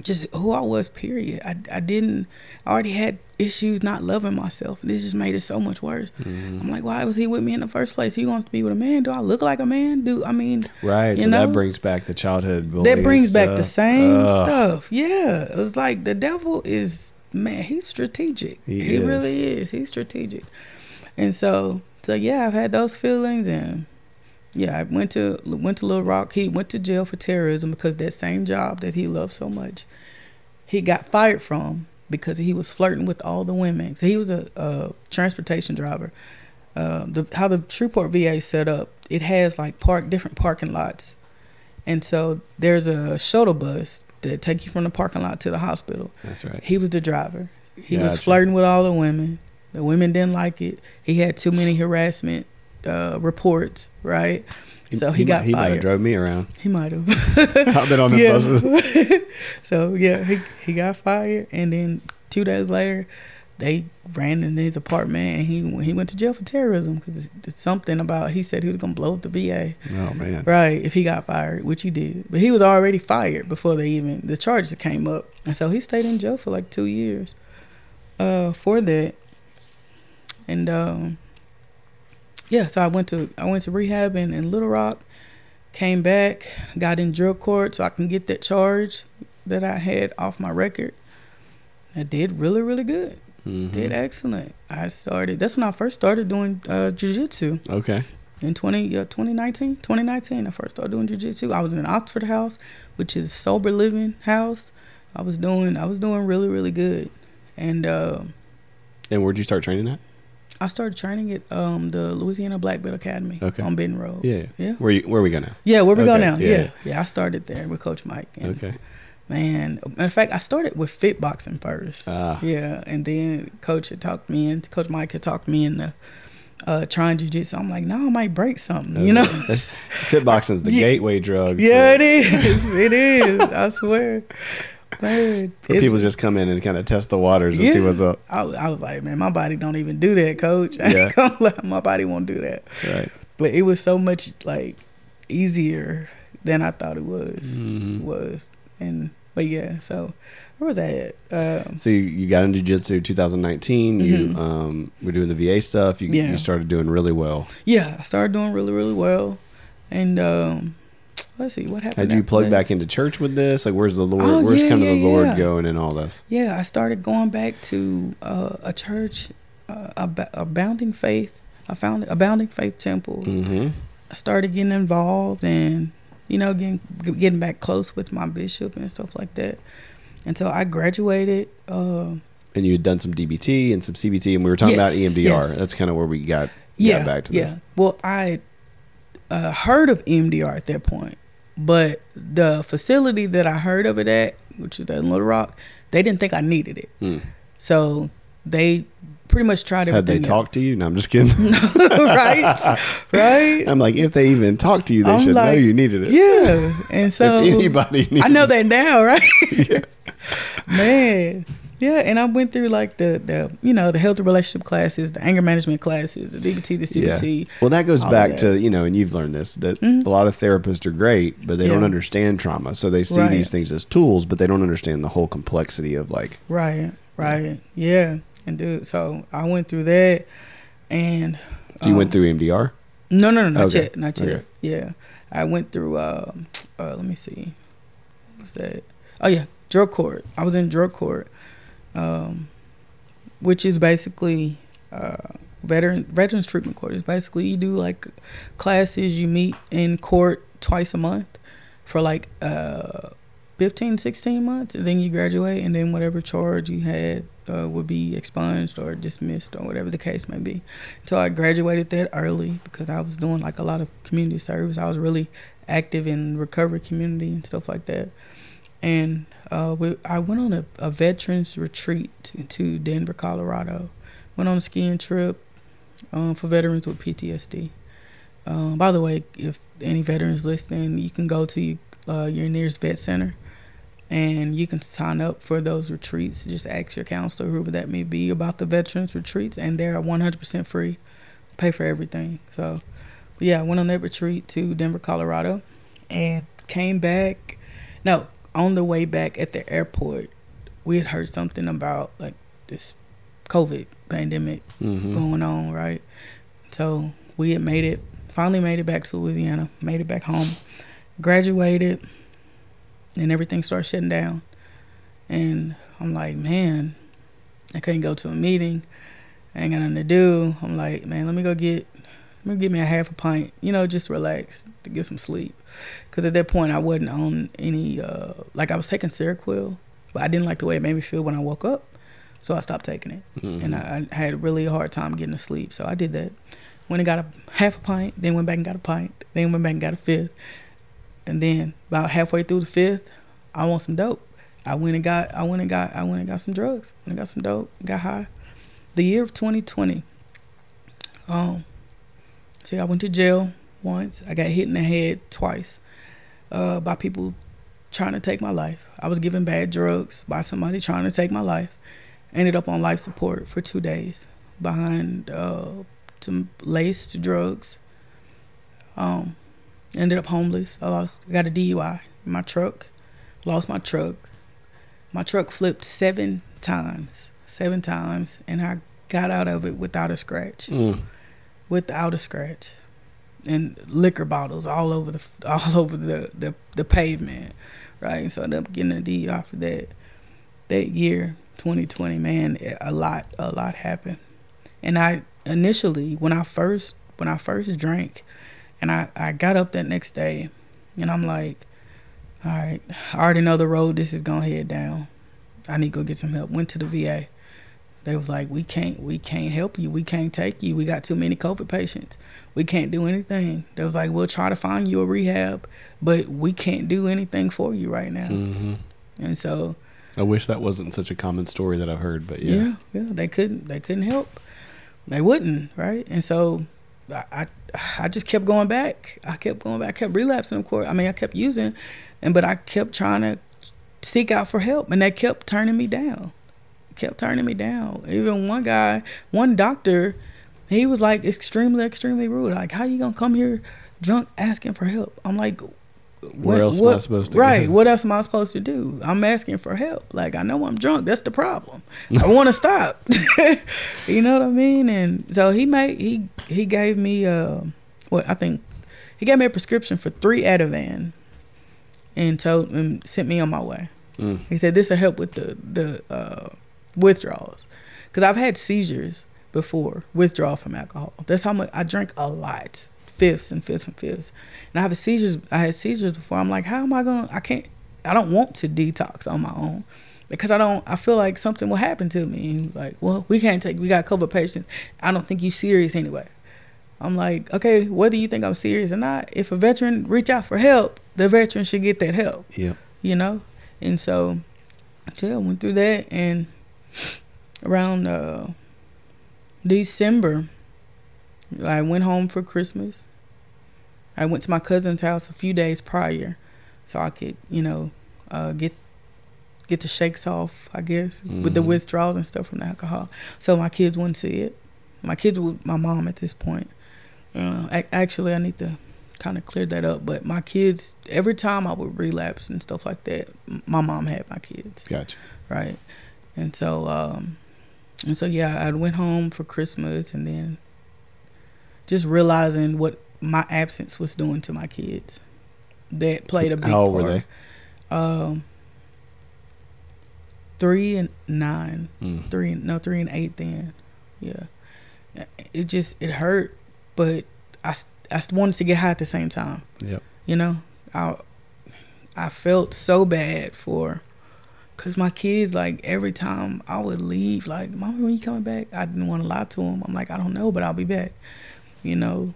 [SPEAKER 2] just who I was, period. I, I didn't, I already had issues not loving myself. This just made it so much worse.
[SPEAKER 3] Mhm.
[SPEAKER 2] I'm like, why was he with me in the first place? He wants to be with a man. Do I look like a man? Do I mean,
[SPEAKER 3] Right.
[SPEAKER 2] You
[SPEAKER 3] so
[SPEAKER 2] know?
[SPEAKER 3] that brings back the childhood
[SPEAKER 2] that brings back the same
[SPEAKER 3] Ugh.
[SPEAKER 2] stuff. Yeah. It's like the devil is, man, he's strategic.
[SPEAKER 3] He
[SPEAKER 2] He,
[SPEAKER 3] is.
[SPEAKER 2] really is. He's strategic. And so, so yeah, I've had those feelings and yeah, I went to went to Little Rock. He went to jail for terrorism because that same job that he loved so much, he got fired from because he was flirting with all the women. So he was a, a transportation driver. Uh, the how the Shreveport VA set up, it has like park different parking lots, and so there's a shuttle bus that take you from the parking lot to the hospital.
[SPEAKER 3] That's right.
[SPEAKER 2] He was the driver. He was flirting with all the women. The women didn't like it. He had too many harassment uh, reports, right? So he, got
[SPEAKER 3] might, He might have drove me around.
[SPEAKER 2] He might have. (laughs)
[SPEAKER 3] I've been on the buses. (laughs)
[SPEAKER 2] so yeah, he he got fired, and then two days later, they ran into his apartment, and he he went to jail for terrorism because something about he said he was gonna blow up the VA,
[SPEAKER 3] Oh man.
[SPEAKER 2] right? If he got fired, which he did, but he was already fired before they even the charges came up, and so he stayed in jail for like two years, uh, for that, and um, yeah, so I went to I went to rehab in, in Little Rock, came back, got in drug court so I can get that charge that I had off my record. I did really really good.
[SPEAKER 3] Mhm.
[SPEAKER 2] Did excellent. I started. That's when I first started doing uh, jujitsu
[SPEAKER 3] Okay.
[SPEAKER 2] in 20 yeah, 2019 2019 i first started doing jiu-jitsu i was in oxford house which is sober living house i was doing i was doing really really good and uh,
[SPEAKER 3] And where'd you start training at?
[SPEAKER 2] I started training at um, the louisiana black belt academy
[SPEAKER 3] Okay.
[SPEAKER 2] on benton road
[SPEAKER 3] Yeah.
[SPEAKER 2] yeah
[SPEAKER 3] Where you, where we go now?
[SPEAKER 2] yeah where we go now
[SPEAKER 3] yeah.
[SPEAKER 2] yeah. yeah i started there with coach mike and
[SPEAKER 3] Okay.
[SPEAKER 2] man. Matter of fact, I started with fit boxing first.
[SPEAKER 3] Ah.
[SPEAKER 2] Yeah, and then coach had talked me in. Coach Mike had talked me into uh, trying jujitsu. I'm like, no, I might break something. You know.
[SPEAKER 3] fit boxing is the (laughs)
[SPEAKER 2] Yeah.
[SPEAKER 3] gateway drug.
[SPEAKER 2] yeah,
[SPEAKER 3] for,
[SPEAKER 2] it is. (laughs) It is. I swear. Man,
[SPEAKER 3] for people just come in and kind of test the waters and see what's up.
[SPEAKER 2] I, was- I was like, man, my body don't even do that, coach. (laughs)
[SPEAKER 3] Yeah.
[SPEAKER 2] ain't gonna lie, my body won't do that.
[SPEAKER 3] That's right.
[SPEAKER 2] But it was so much like easier than I thought it was.
[SPEAKER 3] Mhm.
[SPEAKER 2] Was and but yeah. So where was I at? Um,
[SPEAKER 3] So you, you got into jiu-jitsu 2019. You
[SPEAKER 2] Mhm.
[SPEAKER 3] um, were doing the VA stuff. You,
[SPEAKER 2] Yeah.
[SPEAKER 3] you started doing really well.
[SPEAKER 2] yeah, I started doing really really well, and um, what happened.
[SPEAKER 3] Had you plugged back into church with this? Like, where's the Lord?
[SPEAKER 2] Oh,
[SPEAKER 3] where's
[SPEAKER 2] yeah,
[SPEAKER 3] kind of the
[SPEAKER 2] yeah,
[SPEAKER 3] Lord
[SPEAKER 2] yeah.
[SPEAKER 3] going in all this?
[SPEAKER 2] Yeah, I started going back to uh, a church, uh, a abounding faith. I found abounding faith temple.
[SPEAKER 3] Mm-hmm.
[SPEAKER 2] I started getting involved and you know getting getting back close with my bishop and stuff like that until I graduated. Uh,
[SPEAKER 3] And you had done some DBT and some CBT, and we were talking about
[SPEAKER 2] Yes,
[SPEAKER 3] EMDR.
[SPEAKER 2] yes.
[SPEAKER 3] That's kind of where we got,
[SPEAKER 2] yeah,
[SPEAKER 3] got back to
[SPEAKER 2] yeah.
[SPEAKER 3] this.
[SPEAKER 2] Well, I uh, heard of EMDR at that point, but the facility that I heard of it at, which is at Little Rock, they didn't think I needed it,
[SPEAKER 3] Hmm.
[SPEAKER 2] so they pretty much tried
[SPEAKER 3] Had they
[SPEAKER 2] everything.
[SPEAKER 3] talked to you? No, I'm just kidding. (laughs) (laughs)
[SPEAKER 2] right? Right?
[SPEAKER 3] I'm like, if they even talked to you, they
[SPEAKER 2] I'm
[SPEAKER 3] should know you needed it.
[SPEAKER 2] Yeah, and (laughs) so
[SPEAKER 3] if anybody needed
[SPEAKER 2] I know that now, right? Man. Yeah, and I went through like the the you know the healthy relationship classes, the anger management classes, the DBT, the CBT.
[SPEAKER 3] Well, that goes back
[SPEAKER 2] of
[SPEAKER 3] to you know, and you've learned this that
[SPEAKER 2] Mhm.
[SPEAKER 3] a lot of therapists are great, but they don't understand trauma, so they see
[SPEAKER 2] Right.
[SPEAKER 3] these things as tools, but they don't understand the whole complexity of like.
[SPEAKER 2] Right, right, yeah, and dude, so I went through that, and
[SPEAKER 3] So you went
[SPEAKER 2] um,
[SPEAKER 3] through E EMDR.
[SPEAKER 2] No, no, no, not
[SPEAKER 3] Okay.
[SPEAKER 2] yet, not yet.
[SPEAKER 3] Okay.
[SPEAKER 2] Yeah, I went through. Um, uh, let me see, what was that? Oh yeah, drug court. I was in drug court, um, which is basically uh, veteran veterans treatment court. It's basically you do like classes. You meet in court twice a month for like uh, 15, 16 months, and then you graduate, and then whatever charge you had uh, would be expunged or dismissed or whatever the case may be. So I graduated that early because I was doing like a lot of community service. I was really active in recovery community and stuff like that. And uh, we, I went on a, a veterans retreat to, Denver, Colorado. Went on a skiing trip um, for veterans with PTSD. Um, by the way, if any veterans listening, you can go to uh, your nearest vet center and you can sign up for those retreats. Just ask your counselor, whoever that may be, about the veterans retreats, and they're 100% free. Pay for everything. So, yeah, I went on that retreat to Denver, Colorado, and came back. No, on the way back at the airport, we had heard something about like this COVID pandemic
[SPEAKER 3] Mm-hmm.
[SPEAKER 2] going on, right? So we had made it, finally made it back to Louisiana, made it back home, graduated, and everything started shutting down. And I'm like, man, I couldn't go to a meeting. I ain't got nothing to do. I'm like, man, let me go get, me get me a half a pint, you know, just relax to get some sleep. Because at that point, I wasn't on any, uh, like I was taking Seroquel, but I didn't like the way it made me feel when I woke up. So I stopped taking it
[SPEAKER 3] Mm-hmm.
[SPEAKER 2] and I, I had really a hard time getting to sleep. So I did that. Went and got a half a pint, then went back and got a pint, then went back and got a fifth, and then about halfway through the fifth, I want some dope. I went and got, I went and got, I went and got some drugs. Went and got some dope. Got high. The year of 2020. Um, see, I went to jail once. I got hit in the head twice uh, by people trying to take my life. I was given bad drugs by somebody trying to take my life ended up on life support for two days behind uh, some laced drugs. Um, ended up homeless. I lost. got a DUI in my truck. Lost my truck. My truck flipped seven times. Seven times, and I got out of it without a scratch.
[SPEAKER 3] Mm.
[SPEAKER 2] Without a scratch, and liquor bottles all over the (laughs) all over the the, the pavement, right? So I ended up getting a DUI for that. That year, 2020, man, a lot, a lot happened. And I initially, when I first, when I first drank, and I, I got up that next day, and I'm like, all right, I already know the road this is gonna head down. I need to go get some help. Went to the VA. They was like, we can't, we can't help you. We can't take you. We got too many COVID patients. We can't do anything. They was like, we'll try to find you a rehab, but we can't do anything for you right now.
[SPEAKER 3] Mm-hmm.
[SPEAKER 2] and so
[SPEAKER 3] I wish that wasn't such a common story that I've heard, but yeah.
[SPEAKER 2] yeah, yeah, they couldn't they couldn't help, they wouldn't, right? And so I, I I just kept going back. I kept going back. I kept relapsing, of course. I mean, I kept using, and but I kept trying to seek out for help, and they kept turning me down. Kept turning me down. Even one guy, one doctor, he was like extremely, extremely rude. Like, how you gonna come here drunk asking for help? I'm like,
[SPEAKER 3] Where else am I supposed to go?
[SPEAKER 2] Right. What else am I supposed to do? I'm asking for help. Like I know I'm drunk. That's the problem. I want to (laughs) stop. (laughs) you know what I mean? And so he made he he gave me uh what I think he gave me a prescription for three Ativan and told and sent me on my way.
[SPEAKER 3] Mm.
[SPEAKER 2] He said this will help with the the uh, withdrawals because I've had seizures before withdrawal from alcohol. That's how much I drink a lot, fifths and fifths and fifths. And I have a seizures. I had seizures before. I'm like, how am I going? to I can't. I don't want to detox on my own because I don't. I feel like something will happen to me. And like, well, we can't take. We got a couple of patients. I don't think you serious anyway. I'm like, okay, whether you think I'm serious or not, if a veteran reach out for help, the veteran should get that help
[SPEAKER 3] Yep.
[SPEAKER 2] you know and so yeah I went through that and around uh december i went home for christmas i went to my cousin's house a few days prior so i could you know uh get get the shakes off i guess with the
[SPEAKER 3] Mhm.
[SPEAKER 2] withdrawals and stuff from the alcohol so my kids wouldn't see it my kids were with my mom at this point uh, ac- actually i need to kind of clear that up. But my kids, every time I would relapse and stuff like that, my mom had my kids,
[SPEAKER 3] Gotcha.
[SPEAKER 2] right? And so, um, and so yeah, I went home for Christmas, and then just realizing what my absence was doing to my kids, that played a big
[SPEAKER 3] How old
[SPEAKER 2] part.
[SPEAKER 3] were they?
[SPEAKER 2] Um, three and nine
[SPEAKER 3] Mm.
[SPEAKER 2] three no three and eight then yeah it just it hurt but I I wanted to get high at the same time
[SPEAKER 3] Yep.
[SPEAKER 2] you know i i felt so bad for because my kids like every time i would leave like mommy when you coming back? I didn't want to lie to them i'm like i don't know but i'll be back you know?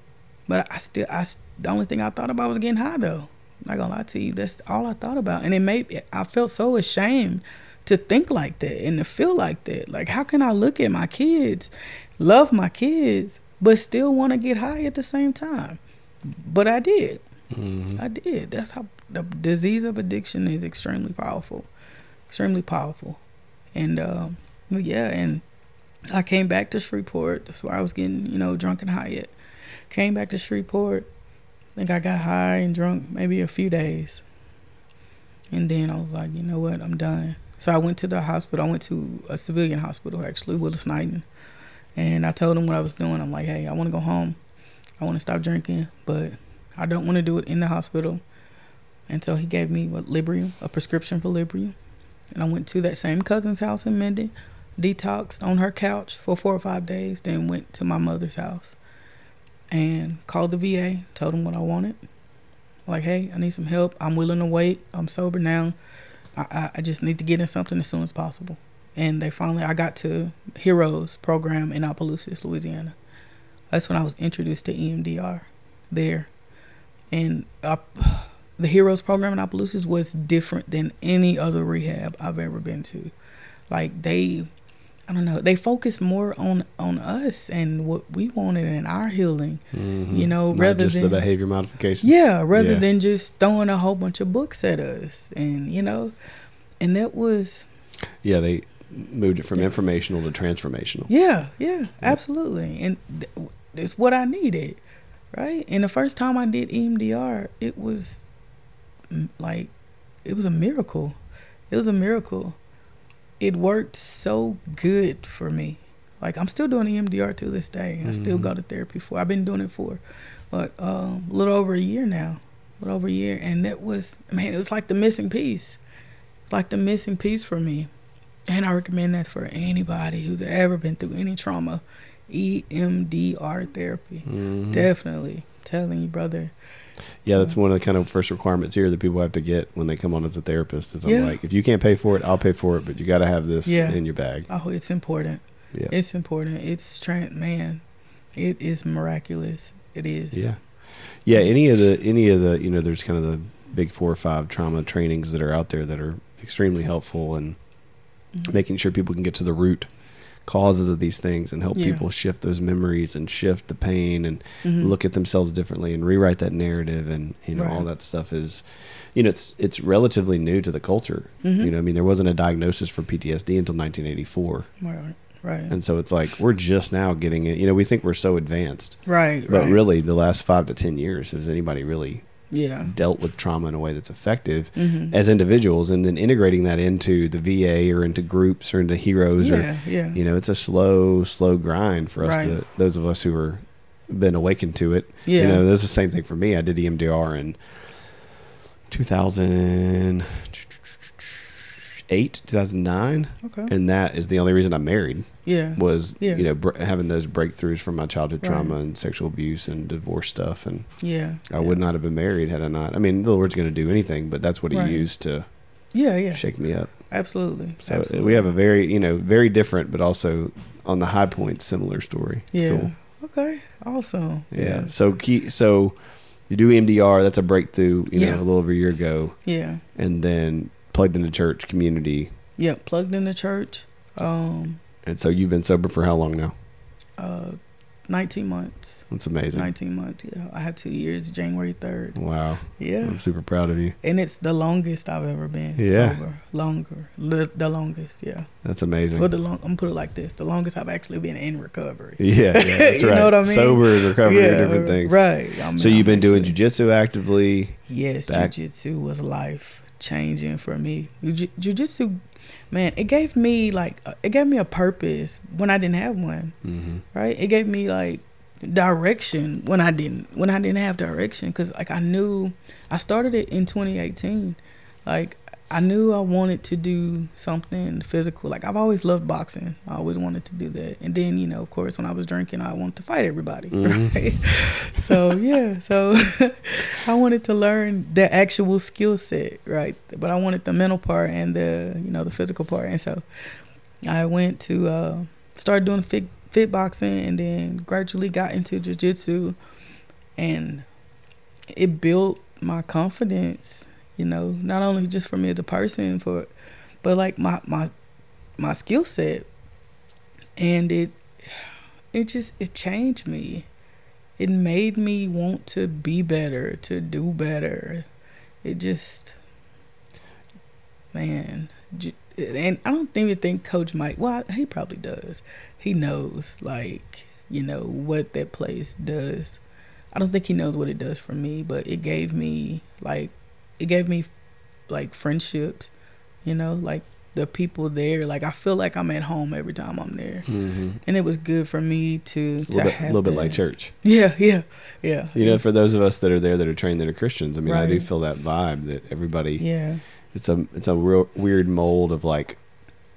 [SPEAKER 2] But i still i the only thing i thought about was getting high though. Not gonna lie to you that's all i thought about. And it made i felt so ashamed to think like that and to feel like that. Like how can i look at my kids love my kids but still want to get high at the same time? But i did.
[SPEAKER 3] Mhm.
[SPEAKER 2] I did. That's how the disease of addiction is extremely powerful, extremely powerful, and um, yeah, and I came back to Shreveport. That's where I was getting, you know, drunk and high at. Came back to Shreveport. I think I got high and drunk maybe a few days, and then I was like, you know what, I'm done. So I went to the hospital. I went to a civilian hospital actually, Willis Knighton, and I told them what I was doing. I'm like, hey, I want to go home. I want to stop drinking, but I don't want to do it in the hospital. And so he gave me what Librium, a prescription for Librium. And I went to that same cousin's house in Minden, detoxed on her couch for four or five days, then went to my mother's house and called the VA, told them what I wanted. Like, hey, I need some help. I'm willing to wait. I'm sober now. I, I, I just need to get in something as soon as possible. And they finally, I got to Heroes program in Opelousas, Louisiana. That's when I was introduced to EMDR there and uh, the Heroes program in Opelousas was different than any other rehab I've ever been to. Like they, I don't know, they focused more on on us and what we wanted in our healing.
[SPEAKER 3] Mhm.
[SPEAKER 2] You know,
[SPEAKER 3] Not
[SPEAKER 2] rather
[SPEAKER 3] just the
[SPEAKER 2] than-
[SPEAKER 3] behavior modification.
[SPEAKER 2] Yeah, rather
[SPEAKER 3] Yeah.
[SPEAKER 2] than just throwing a whole bunch of books at us, and you know, and that was
[SPEAKER 3] Yeah, they moved it from informational to transformational.
[SPEAKER 2] Yeah, yeah, absolutely. And th- it's what I needed, right? And the first time I did EMDR, it was like, it was a miracle. It was a miracle. It worked so good for me. Like I'm still doing EMDR to this day. I still
[SPEAKER 3] Mhm.
[SPEAKER 2] go to therapy for. I've been doing it for, but um, a little over a year now. A little over a year, and that was man. It was like the missing piece. It's like the missing piece for me. And I recommend that for anybody who's ever been through any trauma. EMDR therapy.
[SPEAKER 3] Mhm.
[SPEAKER 2] Definitely. Telling you, brother.
[SPEAKER 3] Yeah, that's one of the kind of first requirements here that people have to get when they come on as a therapist. Is I'm
[SPEAKER 2] Yeah.
[SPEAKER 3] like, if you can't pay for it, I'll pay for it, but you got to have this
[SPEAKER 2] Yeah.
[SPEAKER 3] in your bag.
[SPEAKER 2] Oh, it's important.
[SPEAKER 3] Yeah.
[SPEAKER 2] It's important. It's tran man. It is miraculous. It is.
[SPEAKER 3] Yeah, yeah. Any of the any of the you know, there's kind of the big four or five trauma trainings that are out there that are extremely helpful and
[SPEAKER 2] Mhm.
[SPEAKER 3] making sure people can get to the root causes of these things and help
[SPEAKER 2] Yeah.
[SPEAKER 3] people shift those memories and shift the pain and
[SPEAKER 2] Mhm.
[SPEAKER 3] look at themselves differently and rewrite that narrative and you know all
[SPEAKER 2] Right.
[SPEAKER 3] that stuff is you know it's it's relatively new to the culture
[SPEAKER 2] Mhm.
[SPEAKER 3] you know i mean there wasn't a diagnosis for ptsd until 1984
[SPEAKER 2] Right. Right.
[SPEAKER 3] and so it's like we're just now getting it you know we think we're so advanced
[SPEAKER 2] right.
[SPEAKER 3] but
[SPEAKER 2] right.
[SPEAKER 3] really the last five to ten years has anybody really
[SPEAKER 2] Yeah.
[SPEAKER 3] dealt with trauma in a way that's effective
[SPEAKER 2] Mhm.
[SPEAKER 3] as individuals and then integrating that into the va or into groups or into heroes or
[SPEAKER 2] Yeah. Yeah.
[SPEAKER 3] you know it's a slow slow grind for us
[SPEAKER 2] Right.
[SPEAKER 3] to those of us who are been awakened to it
[SPEAKER 2] Yeah.
[SPEAKER 3] you know that's the same thing for me i did emdr in 2008 2009
[SPEAKER 2] Okay.
[SPEAKER 3] and that is the only reason i married
[SPEAKER 2] Yeah.
[SPEAKER 3] was
[SPEAKER 2] Yeah.
[SPEAKER 3] you know br- having those breakthroughs from my childhood
[SPEAKER 2] Right.
[SPEAKER 3] trauma and sexual abuse and divorce stuff and
[SPEAKER 2] Yeah.
[SPEAKER 3] i would not have been married had i not i mean the lord's going to do anything but that's what he
[SPEAKER 2] Right.
[SPEAKER 3] used to
[SPEAKER 2] Yeah. Yeah.
[SPEAKER 3] shake me up
[SPEAKER 2] Absolutely.
[SPEAKER 3] so uh,
[SPEAKER 2] Absolutely.
[SPEAKER 3] we have a very you know very different but also on the high point similar story It's
[SPEAKER 2] Yeah.
[SPEAKER 3] cool.
[SPEAKER 2] Okay. Awesome.
[SPEAKER 3] Yeah. So key. So you do EMDR. That's a breakthrough. You
[SPEAKER 2] Yeah.
[SPEAKER 3] know, a little over a year ago,
[SPEAKER 2] Yeah.
[SPEAKER 3] and then plugged into church community.
[SPEAKER 2] Yeah. Plugged in the church. Um.
[SPEAKER 3] And so you've been sober for how long now?
[SPEAKER 2] Uh. 19 months.
[SPEAKER 3] That's amazing.
[SPEAKER 2] 19 months. Yeah. I have two years. January 3rd.
[SPEAKER 3] Wow.
[SPEAKER 2] Yeah.
[SPEAKER 3] I'm super proud of you.
[SPEAKER 2] And it's the longest I've ever been
[SPEAKER 3] Yeah.
[SPEAKER 2] sober. Longer. Li- the longest. Yeah.
[SPEAKER 3] That's amazing.
[SPEAKER 2] Well, the long. I'm gonna put it like this: the longest I've actually been in recovery. (laughs)
[SPEAKER 3] yeah, yeah, (laughs) that's
[SPEAKER 2] You
[SPEAKER 3] right.
[SPEAKER 2] know what I mean?
[SPEAKER 3] Sober and recovery are different things.
[SPEAKER 2] Right. I mean,
[SPEAKER 3] So you've
[SPEAKER 2] I'm
[SPEAKER 3] been doing
[SPEAKER 2] actually-
[SPEAKER 3] jujitsu actively.
[SPEAKER 2] Yes,
[SPEAKER 3] back-
[SPEAKER 2] jujitsu was life changing for me. Jiu- Jujitsu, man, it gave me like uh, it gave me a purpose when I didn't have one.
[SPEAKER 3] Mm-hmm.
[SPEAKER 2] Right? It gave me like direction when I didn't when I didn't have direction because like I knew I started it in 2018. Like I knew I wanted to do something physical. Like I've always loved boxing. I always wanted to do that. And then you know, of course, when I was drinking, I wanted to fight everybody.
[SPEAKER 3] Mhm. (laughs)
[SPEAKER 2] Right? so yeah, so (laughs) I wanted to learn the actual skill set, right? But I wanted the mental part and the you know the physical part. And so I went to uh, start doing fit fit boxing, and then gradually got into jujitsu, and it built my confidence. You know, not only just for me as a person, for but like my my my skill set, and it it just it changed me. It made me want to be better, to do better. It just, man, and I don't even think Coach Mike. Well, he probably does. He knows, like you know, what that place does. I don't think he knows what it does for me, but it gave me like, it gave me like friendships. You know, like the people there. Like I feel like I'm at home every time I'm there,
[SPEAKER 3] Mm-hmm.
[SPEAKER 2] and it was good for me to
[SPEAKER 3] It's a little bit, little bit like church.
[SPEAKER 2] Yeah, yeah, yeah.
[SPEAKER 3] You know, for those of us that are there that are trained that are Christians, I mean, I do feel that vibe that everybody.
[SPEAKER 2] yeah,
[SPEAKER 3] It's a it's a real weird mold of like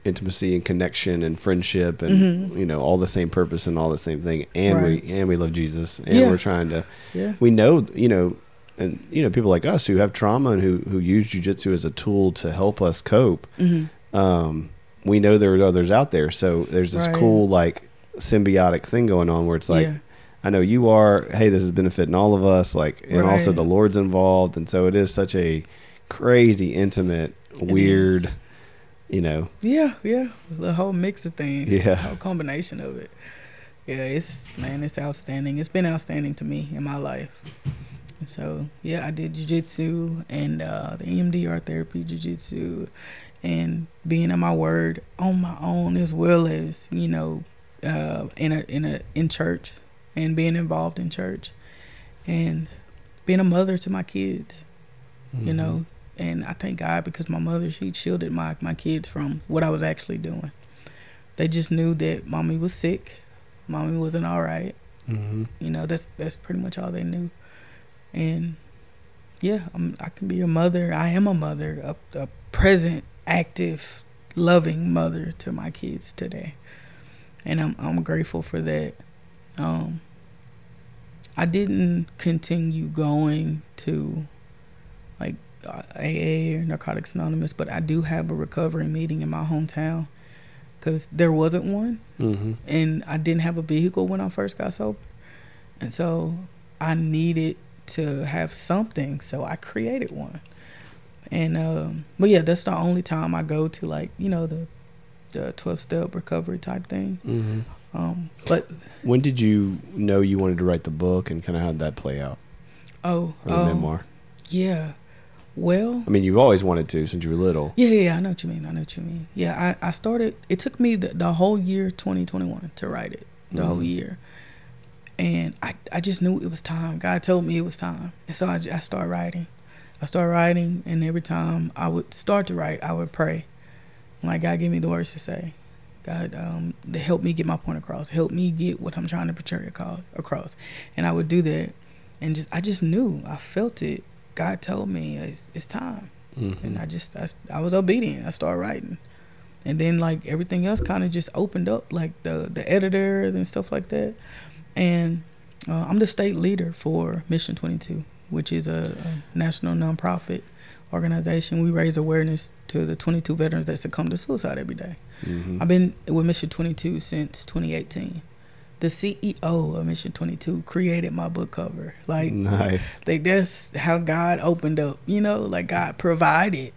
[SPEAKER 3] intimacy and connection and friendship and
[SPEAKER 2] Mhm.
[SPEAKER 3] you know all the same purpose and all the same thing and
[SPEAKER 2] Right.
[SPEAKER 3] we and we love Jesus and
[SPEAKER 2] Yeah.
[SPEAKER 3] we're trying to
[SPEAKER 2] yeah,
[SPEAKER 3] we know you know and you know people like us who have trauma and who who use jujitsu as a tool to help us cope
[SPEAKER 2] hmm
[SPEAKER 3] um we know there are others out there so there's this
[SPEAKER 2] Right.
[SPEAKER 3] cool like symbiotic thing going on where it's like
[SPEAKER 2] yeah,
[SPEAKER 3] I know you are. Hey, this is benefiting all of us. Like, and also the Lord's involved, and so it is such a crazy, intimate, weird,
[SPEAKER 2] is.
[SPEAKER 3] you know.
[SPEAKER 2] yeah, yeah. The whole mix of things,
[SPEAKER 3] Yeah.
[SPEAKER 2] the whole combination of it. Yeah, it's man, it's outstanding. It's been outstanding to me in my life. So yeah, I did jujitsu and uh, the EMDR therapy, jujitsu, and being in my word on my own as well as you know, uh, in a in a in church and being involved in church, and being a mother to my kids.
[SPEAKER 3] Mm-hmm.
[SPEAKER 2] you know and i thank god because my mother she shielded my, my kids from what i was actually doing they just knew that mommy was sick mommy wasn't all right
[SPEAKER 3] hmm
[SPEAKER 2] you know that's that's pretty much all they knew and yeah I'm, i can be a mother. I am a mother a, a present active loving mother to my kids today. And i'm, I'm grateful for that. Um, i didn't continue going to like uh, aa or narcotics anonymous but i do have a recovery meeting in my hometown because there wasn't one.
[SPEAKER 3] Hmm
[SPEAKER 2] and I didn't have a vehicle when I first got sober. And so I needed to have something, so I created one. And um, but yeah, that's the only time I go to like you know the the twelve step recovery type thing.
[SPEAKER 3] Mm-hmm.
[SPEAKER 2] Um, but
[SPEAKER 3] When did you know you wanted to write the book, and kind of how did that play out,
[SPEAKER 2] oh,
[SPEAKER 3] or the
[SPEAKER 2] um,
[SPEAKER 3] memoir?
[SPEAKER 2] yeah. Well,
[SPEAKER 3] I mean, you've always wanted to since you were little.
[SPEAKER 2] Yeah, yeah, I know what you mean. I know what you mean. Yeah, I, I started. It took me the, the whole year 2021 to write it, the whole
[SPEAKER 3] Mhm.
[SPEAKER 2] year, and I I just knew it was time. God told me it was time, and so I started writing. I started writing, and every time I would start to write, I would pray, like God, give me the words to say. God, um, to help me get my point across, help me get what I'm trying to portray across, and I would do that, and just I just knew, I felt it. God told me it's, it's time
[SPEAKER 3] Mm-hmm.
[SPEAKER 2] and I just I, I was obedient. I started writing, and then like everything else kind of just opened up, like the the editor and stuff like that. And uh, I'm the state leader for Mission 22, which is a, a national nonprofit organization. We raise awareness to the 22 veterans that succumb to suicide every day.
[SPEAKER 3] Mm-hmm.
[SPEAKER 2] I've been with Mission 22 since 2018. The CEO of Mission 22 created my book cover. Like
[SPEAKER 3] nice.
[SPEAKER 2] like that's how God opened up, you know, like God provided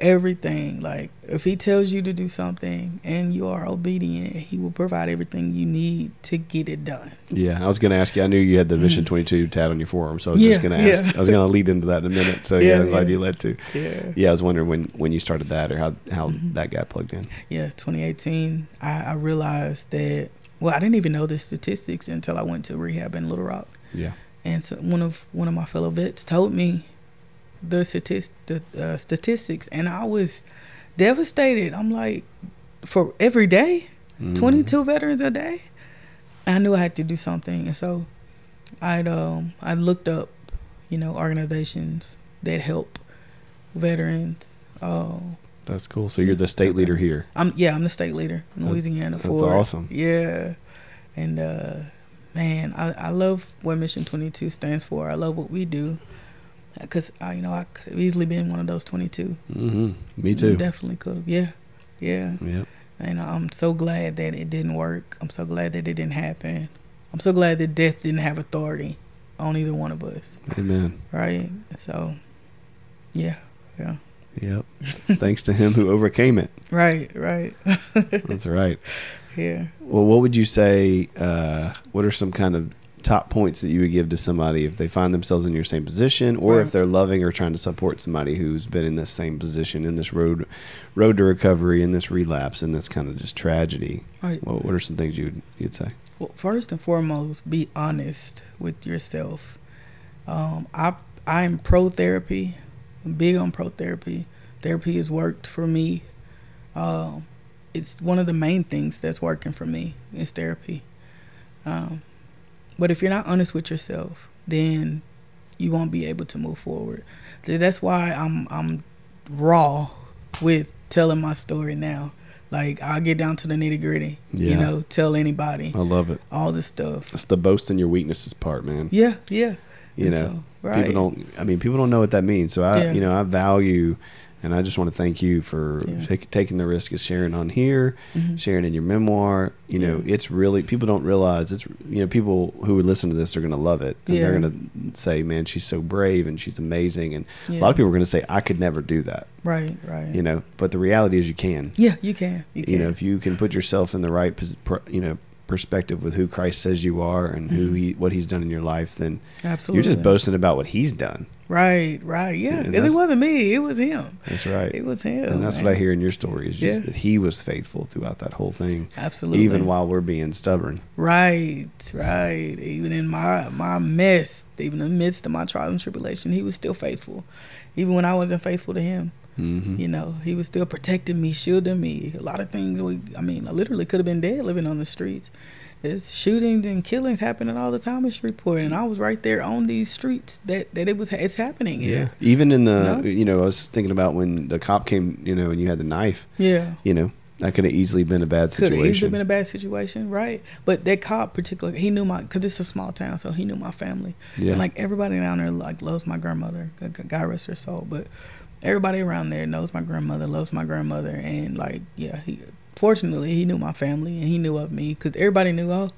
[SPEAKER 2] everything. Like if he tells you to do something and you are obedient, he will provide everything you need to get it done.
[SPEAKER 3] Yeah, I was going to ask you. I knew you had the Mission 22 tat on your forearm, so I was just
[SPEAKER 2] Mm-hmm.
[SPEAKER 3] Going to ask.
[SPEAKER 2] yeah.
[SPEAKER 3] I was going to lead into that in a minute. So yeah,
[SPEAKER 2] Yeah,
[SPEAKER 3] I'm glad
[SPEAKER 2] yeah.
[SPEAKER 3] you led to.
[SPEAKER 2] Yeah.
[SPEAKER 3] Yeah, I was wondering when when you started that or how how
[SPEAKER 2] Mm-hmm.
[SPEAKER 3] that got plugged in.
[SPEAKER 2] Yeah, 2018, I, I realized that well, I didn't even know the statistics until I went to rehab in Little Rock.
[SPEAKER 3] Yeah.
[SPEAKER 2] And so one of one of my fellow vets told me the statist the uh, statistics, and I was devastated. I'm like, for every day,
[SPEAKER 3] Mhm.
[SPEAKER 2] 22 veterans a day. I knew I had to do something, and so I'd um I looked up, you know, organizations that help veterans. Uh,
[SPEAKER 3] That's cool. So you're the state leader here.
[SPEAKER 2] I'm yeah, I'm the state leader in Louisiana
[SPEAKER 3] that's
[SPEAKER 2] for
[SPEAKER 3] awesome.
[SPEAKER 2] Yeah, and uh, man, I I love what Mission 22 stands for. I love what we do, because I you know I could have easily been one of those 22.
[SPEAKER 3] Mm-hmm. Me too.
[SPEAKER 2] Definitely could have. Yeah, yeah.
[SPEAKER 3] Yep.
[SPEAKER 2] And I'm so glad that it didn't work. I'm so glad that it didn't happen. I'm so glad that death didn't have authority on either one of us.
[SPEAKER 3] Amen.
[SPEAKER 2] Right. So, yeah, yeah.
[SPEAKER 3] Yep. Thanks to him who overcame it. (laughs)
[SPEAKER 2] Right, right. (laughs)
[SPEAKER 3] That's right.
[SPEAKER 2] yeah.
[SPEAKER 3] Well, what would you say? Uh, what are some kind of top points that you would give to somebody if they find themselves in your same position, or
[SPEAKER 2] Right.
[SPEAKER 3] if they're loving or trying to support somebody who's been in this same position in this road, road to recovery, in this relapse, in this kind of just tragedy?
[SPEAKER 2] Right.
[SPEAKER 3] What, what are some things you'd you'd say?
[SPEAKER 2] Well, first and foremost, be honest with yourself. Um, I I'm pro therapy. I'm big on pro therapy. Therapy has worked for me. Um, it's one of the main things that's working for me is therapy. Um, but if you're not honest with yourself, then you won't be able to move forward. So that's why I'm I'm raw with telling my story now. Like I'll get down to the nitty gritty.
[SPEAKER 3] Yeah.
[SPEAKER 2] You know, tell anybody
[SPEAKER 3] I love it.
[SPEAKER 2] all this stuff.
[SPEAKER 3] It's the boast in your weaknesses part, man.
[SPEAKER 2] Yeah, yeah.
[SPEAKER 3] You
[SPEAKER 2] And
[SPEAKER 3] know,
[SPEAKER 2] so, right.
[SPEAKER 3] people don't. I mean, people don't know what that means. So I,
[SPEAKER 2] Yeah.
[SPEAKER 3] you know, I value, and I just want to thank you for
[SPEAKER 2] Yeah.
[SPEAKER 3] take, taking the risk of sharing on here,
[SPEAKER 2] Mhm.
[SPEAKER 3] sharing in your memoir. You know, it's really people don't realize it's. You know, people who would listen to this are going to love it, and they're going to say, "Man, she's so brave and she's amazing." And
[SPEAKER 2] Yeah.
[SPEAKER 3] a lot of people are going to say, "I could never do that."
[SPEAKER 2] Right, right.
[SPEAKER 3] You know, but the reality is, you can.
[SPEAKER 2] yeah, you can. You can.
[SPEAKER 3] Know, if you can put yourself in the right, you know, perspective with who Christ says you are and who
[SPEAKER 2] Mhm.
[SPEAKER 3] he what he's done in your life, then
[SPEAKER 2] Absolutely.
[SPEAKER 3] you're just boasting about what he's done.
[SPEAKER 2] Right, right. Yeah, because it wasn't me. It was him.
[SPEAKER 3] That's right.
[SPEAKER 2] It was him.
[SPEAKER 3] and that's what. I hear in your story is just
[SPEAKER 2] Yeah.
[SPEAKER 3] that he was faithful throughout that whole thing,
[SPEAKER 2] Absolutely.
[SPEAKER 3] even while we're being stubborn.
[SPEAKER 2] Right, right. Even in my my mess, even in the midst of my trial and tribulation, he was still faithful. Even when I wasn't faithful to him,
[SPEAKER 3] Mm-hmm.
[SPEAKER 2] you know, he was still protecting me, shielding me. A lot of things we, I mean, I literally could have been dead living on the streets. There's shootings and killings happening all the time in Shreveport, and I was right there on these streets that that it was it's happening.
[SPEAKER 3] Yeah.
[SPEAKER 2] here.
[SPEAKER 3] Even in the,
[SPEAKER 2] No?
[SPEAKER 3] you know, I was thinking about when the cop came, you know, and you had the knife,
[SPEAKER 2] yeah.
[SPEAKER 3] you know, that could have easily been a bad situation.
[SPEAKER 2] Could have easily been a bad situation, right? But that cop, particularly, he knew my because it's a small town, so he knew my family.
[SPEAKER 3] yeah.
[SPEAKER 2] And like everybody down there, like loves my grandmother. God rest her soul. But everybody around there knows my grandmother, loves my grandmother, and like yeah, he fortunately he knew my family and he knew of me because everybody knew oh,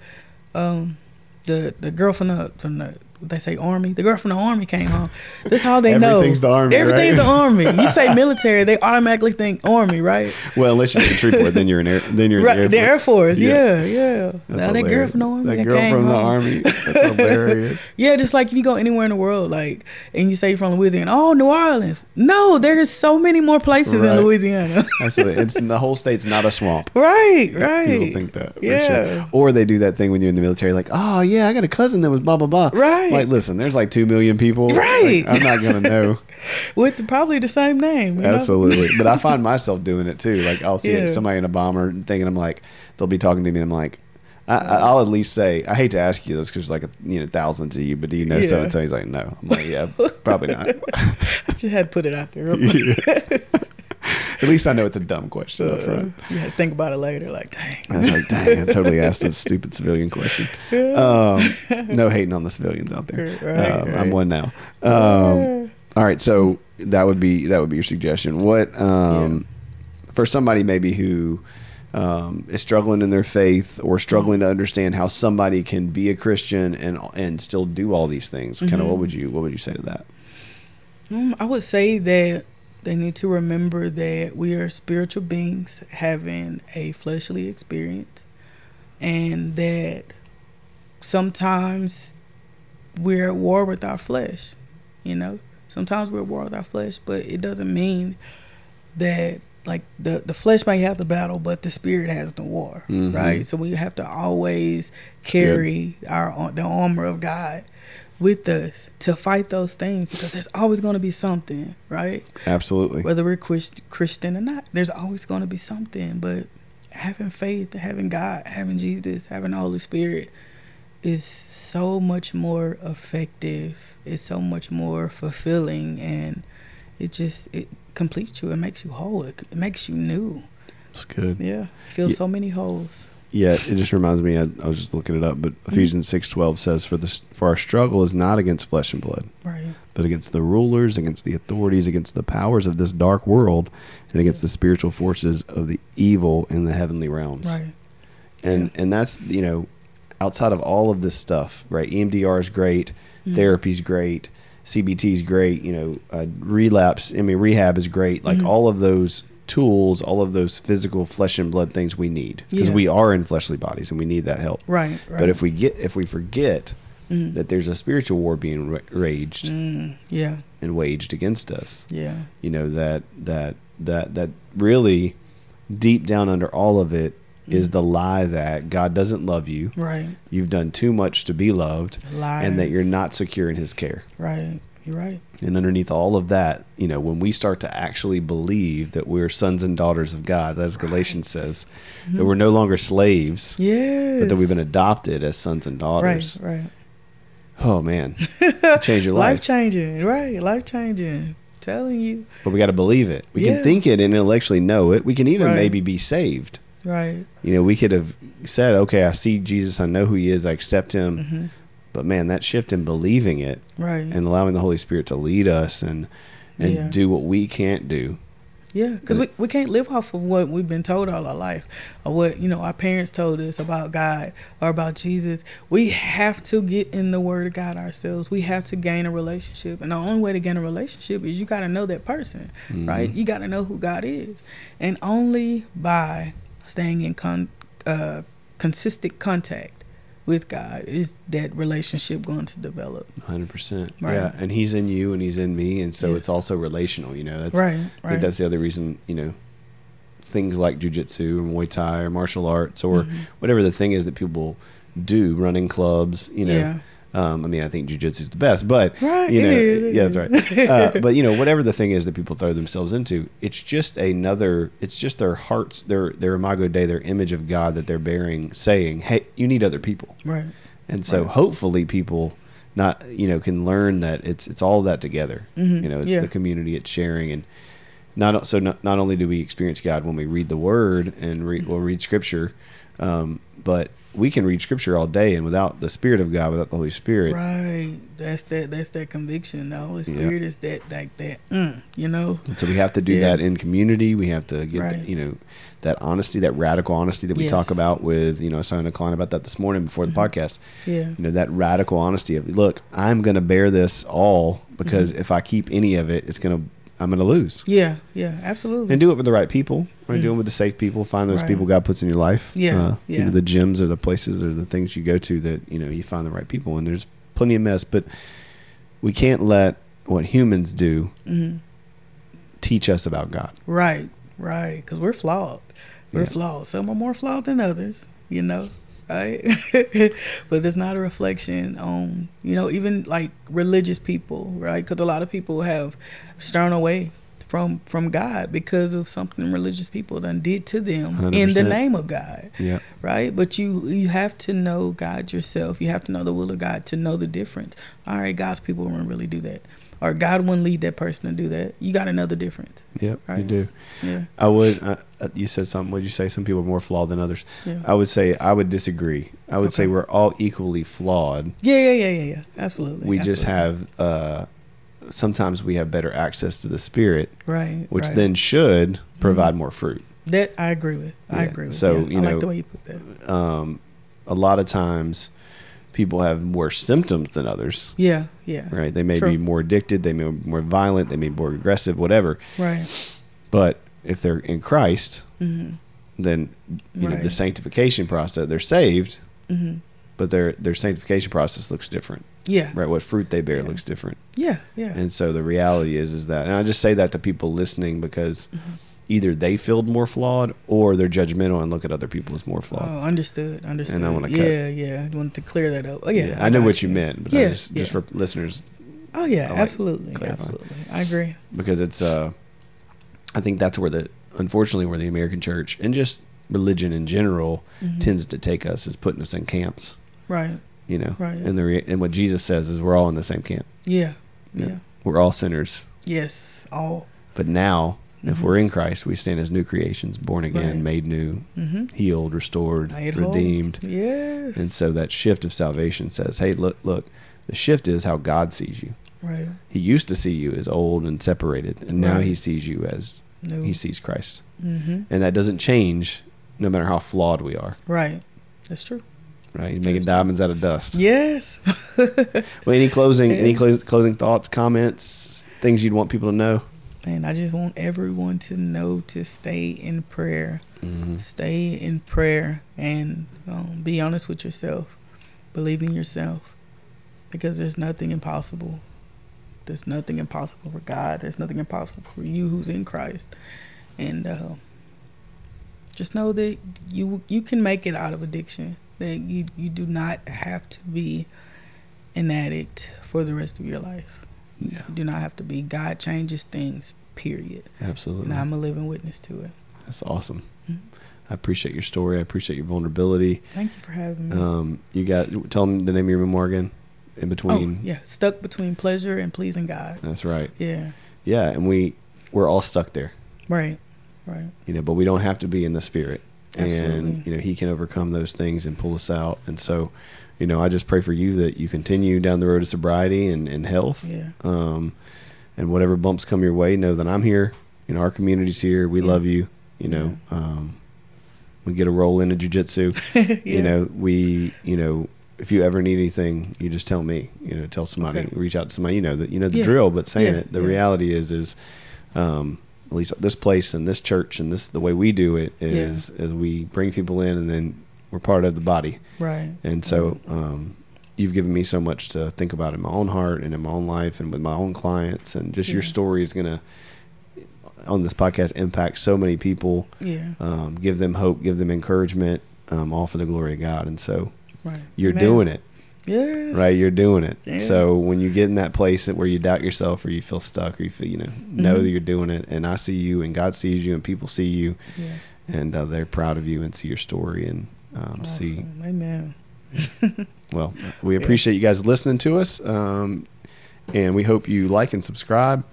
[SPEAKER 2] um, the the girl from the from the they say army. The girl from the army came home. That's all they know.
[SPEAKER 3] Everything's the army,
[SPEAKER 2] Everything's
[SPEAKER 3] right?
[SPEAKER 2] the army. You say (laughs) military, they automatically think army, right?
[SPEAKER 3] Well, unless you're in Shreveport, then you're in air. Then you're in
[SPEAKER 2] Right.
[SPEAKER 3] the
[SPEAKER 2] The
[SPEAKER 3] Air
[SPEAKER 2] Air Force.
[SPEAKER 3] Yeah.
[SPEAKER 2] Yeah, yeah. Now that girl from the army.
[SPEAKER 3] That girl from the army. (laughs) That's hilarious.
[SPEAKER 2] Yeah, just like if you go anywhere in the world, like, and you say you're from Louisiana, oh, New Orleans. No, there's so many more places
[SPEAKER 3] Right.
[SPEAKER 2] in Louisiana. (laughs)
[SPEAKER 3] Absolutely. It's the whole state's not a swamp.
[SPEAKER 2] right, right.
[SPEAKER 3] People think that.
[SPEAKER 2] Yeah.
[SPEAKER 3] Sure. Or they do that thing when you're in the military, like, oh yeah, I got a cousin that was blah blah blah.
[SPEAKER 2] Right.
[SPEAKER 3] Like, listen, there's like two million people.
[SPEAKER 2] Right.
[SPEAKER 3] Like, I'm not gonna know. (laughs)
[SPEAKER 2] With probably the same name.
[SPEAKER 3] Absolutely. But I find myself doing it too. Like I'll see
[SPEAKER 2] Yeah.
[SPEAKER 3] somebody in a bomber thing, and I'm like, they'll be talking to me, and I'm like. I, I- I'll at least say I hate to ask you this because like a, you know thousands of you, but do you know
[SPEAKER 2] Yeah.
[SPEAKER 3] so and so? He's like, no. I'm like, yeah, probably not. (laughs)
[SPEAKER 2] I just had to put it out there. (laughs)
[SPEAKER 3] At least I know it's a dumb question up
[SPEAKER 2] Uh,
[SPEAKER 3] front.
[SPEAKER 2] you had to think about it later. Like, dang.
[SPEAKER 3] I was like, dang, I totally asked this (laughs) stupid civilian question. Um, no hating on the civilians out there.
[SPEAKER 2] Right,
[SPEAKER 3] um, I'm one now. Um, all right, so that would be that would be your suggestion. What um, for somebody maybe who um, is struggling in their faith or struggling to understand how somebody can be a Christian and and still do all these things? Kind of what would you what would you say to that?
[SPEAKER 2] Um, I would say that they need to remember that we are spiritual beings having a fleshly experience, and that sometimes we're at war with our flesh. You know, sometimes we're at war with our flesh, but it doesn't mean that like the the flesh might have the battle, but the spirit has the war,
[SPEAKER 3] Mhm.
[SPEAKER 2] right? So we have to always carry our the armor of God with us to fight those things because there's always going to be something, right?
[SPEAKER 3] Absolutely.
[SPEAKER 2] Whether we're Christian or not, there's always going to be something. But having faith, having God, having Jesus, having the Holy Spirit is so much more effective. It's so much more fulfilling, and it just it completes you. It makes you whole. It, it makes you new.
[SPEAKER 3] It's good.
[SPEAKER 2] Yeah, fill
[SPEAKER 3] Yeah.
[SPEAKER 2] so many holes.
[SPEAKER 3] Yeah, it just reminds me. I, I was just looking it up, but
[SPEAKER 2] Mm-hmm.
[SPEAKER 3] Ephesians six twelve says, "For this, for our struggle is not against flesh and blood,
[SPEAKER 2] Right.
[SPEAKER 3] but against the rulers, against the authorities, against the powers of this dark world, and against the spiritual forces of the evil in the heavenly realms."
[SPEAKER 2] Right.
[SPEAKER 3] And and that's you know, outside of all of this stuff, right? EMDR is great,
[SPEAKER 2] Mhm.
[SPEAKER 3] is great, CBT is great. You know, uh, relapse. I mean, rehab is great. Like
[SPEAKER 2] Mhm.
[SPEAKER 3] all of those tools, all of those physical flesh and blood things we need because
[SPEAKER 2] Yeah.
[SPEAKER 3] we are in fleshly bodies and we need that help.
[SPEAKER 2] Right. Right.
[SPEAKER 3] But if we get if we forget
[SPEAKER 2] Mm.
[SPEAKER 3] that there's a spiritual war being ra- raged
[SPEAKER 2] Mm, yeah.
[SPEAKER 3] and waged against us,
[SPEAKER 2] Yeah.
[SPEAKER 3] you know that that that that really deep down under all of it is
[SPEAKER 2] Mm.
[SPEAKER 3] the lie that God doesn't love you.
[SPEAKER 2] Right.
[SPEAKER 3] You've done too much to be loved,
[SPEAKER 2] Lies.
[SPEAKER 3] and that you're not secure in His care.
[SPEAKER 2] Right. You're right.
[SPEAKER 3] And underneath all of that, you know, when we start to actually believe that we're sons and daughters of God, as Galatians
[SPEAKER 2] Right.
[SPEAKER 3] says, that we're no longer slaves,
[SPEAKER 2] Yes.
[SPEAKER 3] but that we've been adopted as sons and daughters.
[SPEAKER 2] Right. Right.
[SPEAKER 3] Oh man, (laughs) change your
[SPEAKER 2] life
[SPEAKER 3] life.
[SPEAKER 2] changing. Right. Life changing. Telling you.
[SPEAKER 3] But we got to believe it. We
[SPEAKER 2] Yeah.
[SPEAKER 3] can think it and intellectually know it. We can even
[SPEAKER 2] Right.
[SPEAKER 3] maybe be saved.
[SPEAKER 2] Right.
[SPEAKER 3] You know, we could have said, "Okay, I see Jesus. I know who He is. I accept Him."
[SPEAKER 2] hmm
[SPEAKER 3] But man, that shift in believing it
[SPEAKER 2] Right.
[SPEAKER 3] and allowing the Holy Spirit to lead us and and
[SPEAKER 2] Yeah.
[SPEAKER 3] do what we can't do.
[SPEAKER 2] Yeah, because we, we can't live off of what we've been told all our life, or what you know our parents told us about God or about Jesus. We have to get in the Word of God ourselves. We have to gain a relationship, and the only way to gain a relationship is you got to know that person, right? You got to know who God is, and only by staying in con, uh, consistent contact with God is that relationship going to develop.
[SPEAKER 3] Hundred percent.
[SPEAKER 2] Right.
[SPEAKER 3] Yeah, and He's in you, and He's in me, and so it's also relational. You know, that's
[SPEAKER 2] right,
[SPEAKER 3] I
[SPEAKER 2] right.
[SPEAKER 3] think that's the other reason. You know, things like jujitsu or Muay Thai or martial arts or
[SPEAKER 2] Mhm.
[SPEAKER 3] whatever the thing is that people do, running clubs. You know,
[SPEAKER 2] yeah,
[SPEAKER 3] um, I mean, I think jujitsu is the best, but
[SPEAKER 2] right.
[SPEAKER 3] you know, yeah, that's right. Uh, (laughs) but you know, whatever the thing is that people throw themselves into, it's just another. It's just their hearts, their their imago dei, their image of God that they're bearing, saying, "Hey, you need other people."
[SPEAKER 2] right.
[SPEAKER 3] And so
[SPEAKER 2] Right.
[SPEAKER 3] hopefully people not you know can learn that it's it's all that together.
[SPEAKER 2] Mhm.
[SPEAKER 3] You know, it's
[SPEAKER 2] Yeah.
[SPEAKER 3] the community, it's sharing and not so not, not only do we experience God when we read the word and read or read scripture, um, but we can read scripture all day and without the spirit of god without the holy spirit
[SPEAKER 2] Right. That's that. That's that conviction. The Holy
[SPEAKER 3] Yeah.
[SPEAKER 2] Spirit is that like that. Mm, you know.
[SPEAKER 3] and so we have to do
[SPEAKER 2] Yeah.
[SPEAKER 3] that in community we have to get
[SPEAKER 2] Right.
[SPEAKER 3] the, you know that honesty that radical honesty that we talk about with you know i was talking Klein about that this morning before the podcast
[SPEAKER 2] Yeah.
[SPEAKER 3] you know that radical honesty of look i'm going to bear this all because
[SPEAKER 2] Mm-hmm.
[SPEAKER 3] if i keep any of it it's going to i'm going to lose
[SPEAKER 2] Yeah. Yeah. Absolutely.
[SPEAKER 3] and do it with the right people right do it with the safe people find those
[SPEAKER 2] Right.
[SPEAKER 3] people god puts in your life
[SPEAKER 2] Yeah,
[SPEAKER 3] uh, you
[SPEAKER 2] yeah.
[SPEAKER 3] know the gyms or the places or the things you go to that you know you find the right people and there's plenty of mess but we can't let what humans do
[SPEAKER 2] Mhm.
[SPEAKER 3] teach us about god
[SPEAKER 2] Right. Right. Because we're flawed. We're
[SPEAKER 3] Yeah.
[SPEAKER 2] flawed. Some are more flawed than others. You know. Right. (laughs) but it's not a reflection on you know even like religious people, right? Because a lot of people have stern away from from God because of something religious people done did to them in the name of God.
[SPEAKER 3] yeah
[SPEAKER 2] right? But you you have to know God yourself. You have to know the will of God to know the difference. All right, God's people won't really do that, or God wouldn't lead that person to do that. You got another difference.
[SPEAKER 3] yep you do
[SPEAKER 2] Yeah,
[SPEAKER 3] i would uh, uh, you said something would you say some people are more flawed than others
[SPEAKER 2] yeah,
[SPEAKER 3] i would say i would disagree i would say we're all equally flawed
[SPEAKER 2] yeah, yeah, yeah, yeah, yeah. Absolutely.
[SPEAKER 3] we just have uh sometimes we have better access to the spirit
[SPEAKER 2] right,
[SPEAKER 3] which
[SPEAKER 2] right. Mm-hmm.
[SPEAKER 3] then should provide more fruit
[SPEAKER 2] that I agree with. I
[SPEAKER 3] Yeah.
[SPEAKER 2] agree with.
[SPEAKER 3] So,
[SPEAKER 2] yeah.
[SPEAKER 3] you
[SPEAKER 2] I
[SPEAKER 3] know,
[SPEAKER 2] like the way you put that.
[SPEAKER 3] um a lot of times people have worse symptoms than others.
[SPEAKER 2] Yeah, yeah,
[SPEAKER 3] right? They may
[SPEAKER 2] True.
[SPEAKER 3] be more addicted they may be more violent they may be more aggressive whatever.
[SPEAKER 2] Right.
[SPEAKER 3] but if they're in christ
[SPEAKER 2] hmm
[SPEAKER 3] then you know the sanctification process they're saved
[SPEAKER 2] hmm
[SPEAKER 3] but their their sanctification process looks different.
[SPEAKER 2] Yeah,
[SPEAKER 3] right? What fruit they bear
[SPEAKER 2] Yeah.
[SPEAKER 3] looks different.
[SPEAKER 2] Yeah, yeah.
[SPEAKER 3] And so the reality is, is that, and I just say that to people listening because
[SPEAKER 2] Mm-hmm.
[SPEAKER 3] Either they feel more flawed or they're judgmental and look at other people as more flawed.
[SPEAKER 2] Oh, understood, understood.
[SPEAKER 3] And I wanna cut-
[SPEAKER 2] yeah, yeah. I wanted to clear that up. Oh, yeah.
[SPEAKER 3] I know what you meant, but
[SPEAKER 2] Yeah,
[SPEAKER 3] just, just for listeners,
[SPEAKER 2] Oh yeah,
[SPEAKER 3] like
[SPEAKER 2] absolutely,
[SPEAKER 3] clarifying.
[SPEAKER 2] absolutely. I agree.
[SPEAKER 3] because it's, uh, I think that's where the, unfortunately, where the American church and just religion in general
[SPEAKER 2] Mhm.
[SPEAKER 3] tends to take us is putting us in camps,
[SPEAKER 2] Right.
[SPEAKER 3] you know,
[SPEAKER 2] Right.
[SPEAKER 3] and the, rea- and what Jesus says is we're all in the same camp.
[SPEAKER 2] Yeah.
[SPEAKER 3] Yeah.
[SPEAKER 2] Yeah.
[SPEAKER 3] We're all sinners.
[SPEAKER 2] Yes. All.
[SPEAKER 3] But now, if
[SPEAKER 2] Mhm.
[SPEAKER 3] we're in Christ, we stand as new creations, born again,
[SPEAKER 2] Right.
[SPEAKER 3] made new,
[SPEAKER 2] Mm-hmm.
[SPEAKER 3] healed, restored,
[SPEAKER 2] Made whole.
[SPEAKER 3] redeemed.
[SPEAKER 2] Yes.
[SPEAKER 3] And so that shift of salvation says, hey, look, look, the shift is how God sees you.
[SPEAKER 2] right.
[SPEAKER 3] He used to see you as old and separated, and now
[SPEAKER 2] Right.
[SPEAKER 3] he sees you as
[SPEAKER 2] No.
[SPEAKER 3] he sees Christ.
[SPEAKER 2] Mm-hmm.
[SPEAKER 3] And that doesn't change no matter how flawed we are,
[SPEAKER 2] Right. That's true.
[SPEAKER 3] right? He's making
[SPEAKER 2] That's
[SPEAKER 3] diamonds out of dust.
[SPEAKER 2] Yes. (laughs)
[SPEAKER 3] Well, any closing, any closing, closing thoughts, comments, things you'd want people to know?
[SPEAKER 2] And I just want everyone to know to stay in prayer.
[SPEAKER 3] Mm-hmm.
[SPEAKER 2] Stay in prayer and um, be honest with yourself. Believe in yourself, because there's nothing impossible. There's nothing impossible for God. There's nothing impossible for you who's in Christ, and uh, just know that you you can make it out of addiction. That you you do not have to be an addict for the rest of your life.
[SPEAKER 3] Yeah,
[SPEAKER 2] You do not have to be. God changes things. Period.
[SPEAKER 3] absolutely.
[SPEAKER 2] And I'm a living witness to it.
[SPEAKER 3] That's awesome.
[SPEAKER 2] Mhm.
[SPEAKER 3] I appreciate your story. I appreciate your vulnerability.
[SPEAKER 2] Thank you for having me.
[SPEAKER 3] Um, you got tell them the name of your memoir again. In between.
[SPEAKER 2] Oh, yeah, stuck between pleasure and pleasing God.
[SPEAKER 3] That's right.
[SPEAKER 2] Yeah,
[SPEAKER 3] Yeah, and we we're all stuck there,
[SPEAKER 2] right, right.
[SPEAKER 3] you know, but we don't have to be in the spirit. And you know, he can overcome those things and pull us out. And so, you know, I just pray for you that you continue down the road of sobriety and, and health.
[SPEAKER 2] Yeah,
[SPEAKER 3] Um, and whatever bumps come your way, know that I'm here. You know, our community's here. We
[SPEAKER 2] Yeah.
[SPEAKER 3] love you. You know, um, we get a roll into jujitsu. (laughs)
[SPEAKER 2] yeah.
[SPEAKER 3] you know we you know if you ever need anything you just tell me you know tell somebody
[SPEAKER 2] Okay.
[SPEAKER 3] reach out to somebody you know that you know the
[SPEAKER 2] Yeah.
[SPEAKER 3] drill but saying
[SPEAKER 2] Yeah,
[SPEAKER 3] it the
[SPEAKER 2] yeah.
[SPEAKER 3] reality is is um at least this place and this church and this the way we do it is is we bring people in and then we're part of the body
[SPEAKER 2] right.
[SPEAKER 3] and so um you've given me so much to think about in my own heart and in my own life and with my own clients and just your story is going to on this podcast impact so many people
[SPEAKER 2] Yeah,
[SPEAKER 3] um, give them hope, give them encouragement, um, all for the glory of God. And so
[SPEAKER 2] right.
[SPEAKER 3] you're
[SPEAKER 2] Amen.
[SPEAKER 3] doing it,
[SPEAKER 2] Yes.
[SPEAKER 3] right? You're doing it.
[SPEAKER 2] Yeah.
[SPEAKER 3] So when you get in that place where you doubt yourself or you feel stuck or you feel, you know, know
[SPEAKER 2] Mhm.
[SPEAKER 3] that you're doing it, and I see you, and God sees you, and people see you,
[SPEAKER 2] Yeah.
[SPEAKER 3] and uh, they're proud of you and see your story and um, see.
[SPEAKER 2] Awesome. Amen.
[SPEAKER 3] Well, (laughs) we appreciate you guys listening to us, um, and we hope you like and subscribe.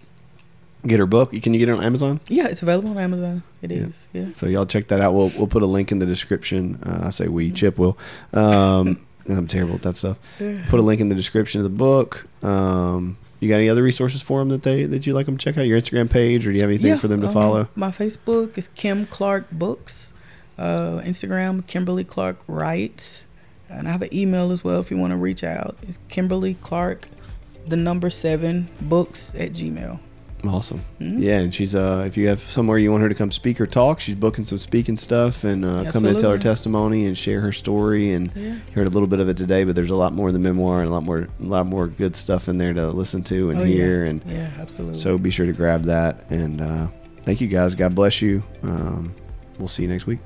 [SPEAKER 3] get her book. Can you get it on Amazon?
[SPEAKER 2] Yeah, it's available on Amazon. It is. Yeah.
[SPEAKER 3] So y'all check that out. We'll we'll put a link in the description. Uh, I say we. Chip will. Um, (laughs) I'm terrible at that stuff. Put a link in the description of the book. Um, you got any other resources for them that they that you like them to check out? Your Instagram page, or do you have anything
[SPEAKER 2] Yeah,
[SPEAKER 3] for them to
[SPEAKER 2] um,
[SPEAKER 3] follow?
[SPEAKER 2] My Facebook is Kim Clark Books. Uh, Instagram Kimberly Clark Writes, and I have an email as well if you want to reach out. It's Kimberly Clark, the number seven books at Gmail.
[SPEAKER 3] Awesome.
[SPEAKER 2] Mhm.
[SPEAKER 3] Yeah, and she's uh, if you have somewhere you want her to come speak or talk, she's booking some speaking stuff and uh, coming to tell her testimony and share her story. And
[SPEAKER 2] Yeah.
[SPEAKER 3] you heard a little bit of it today, but there's a lot more in the memoir and a lot more a lot more good stuff in there to listen to and
[SPEAKER 2] Oh,
[SPEAKER 3] hear.
[SPEAKER 2] yeah.
[SPEAKER 3] And
[SPEAKER 2] yeah, absolutely.
[SPEAKER 3] so be sure to grab that. And uh, thank you guys. God bless you. Um, we'll see you next week.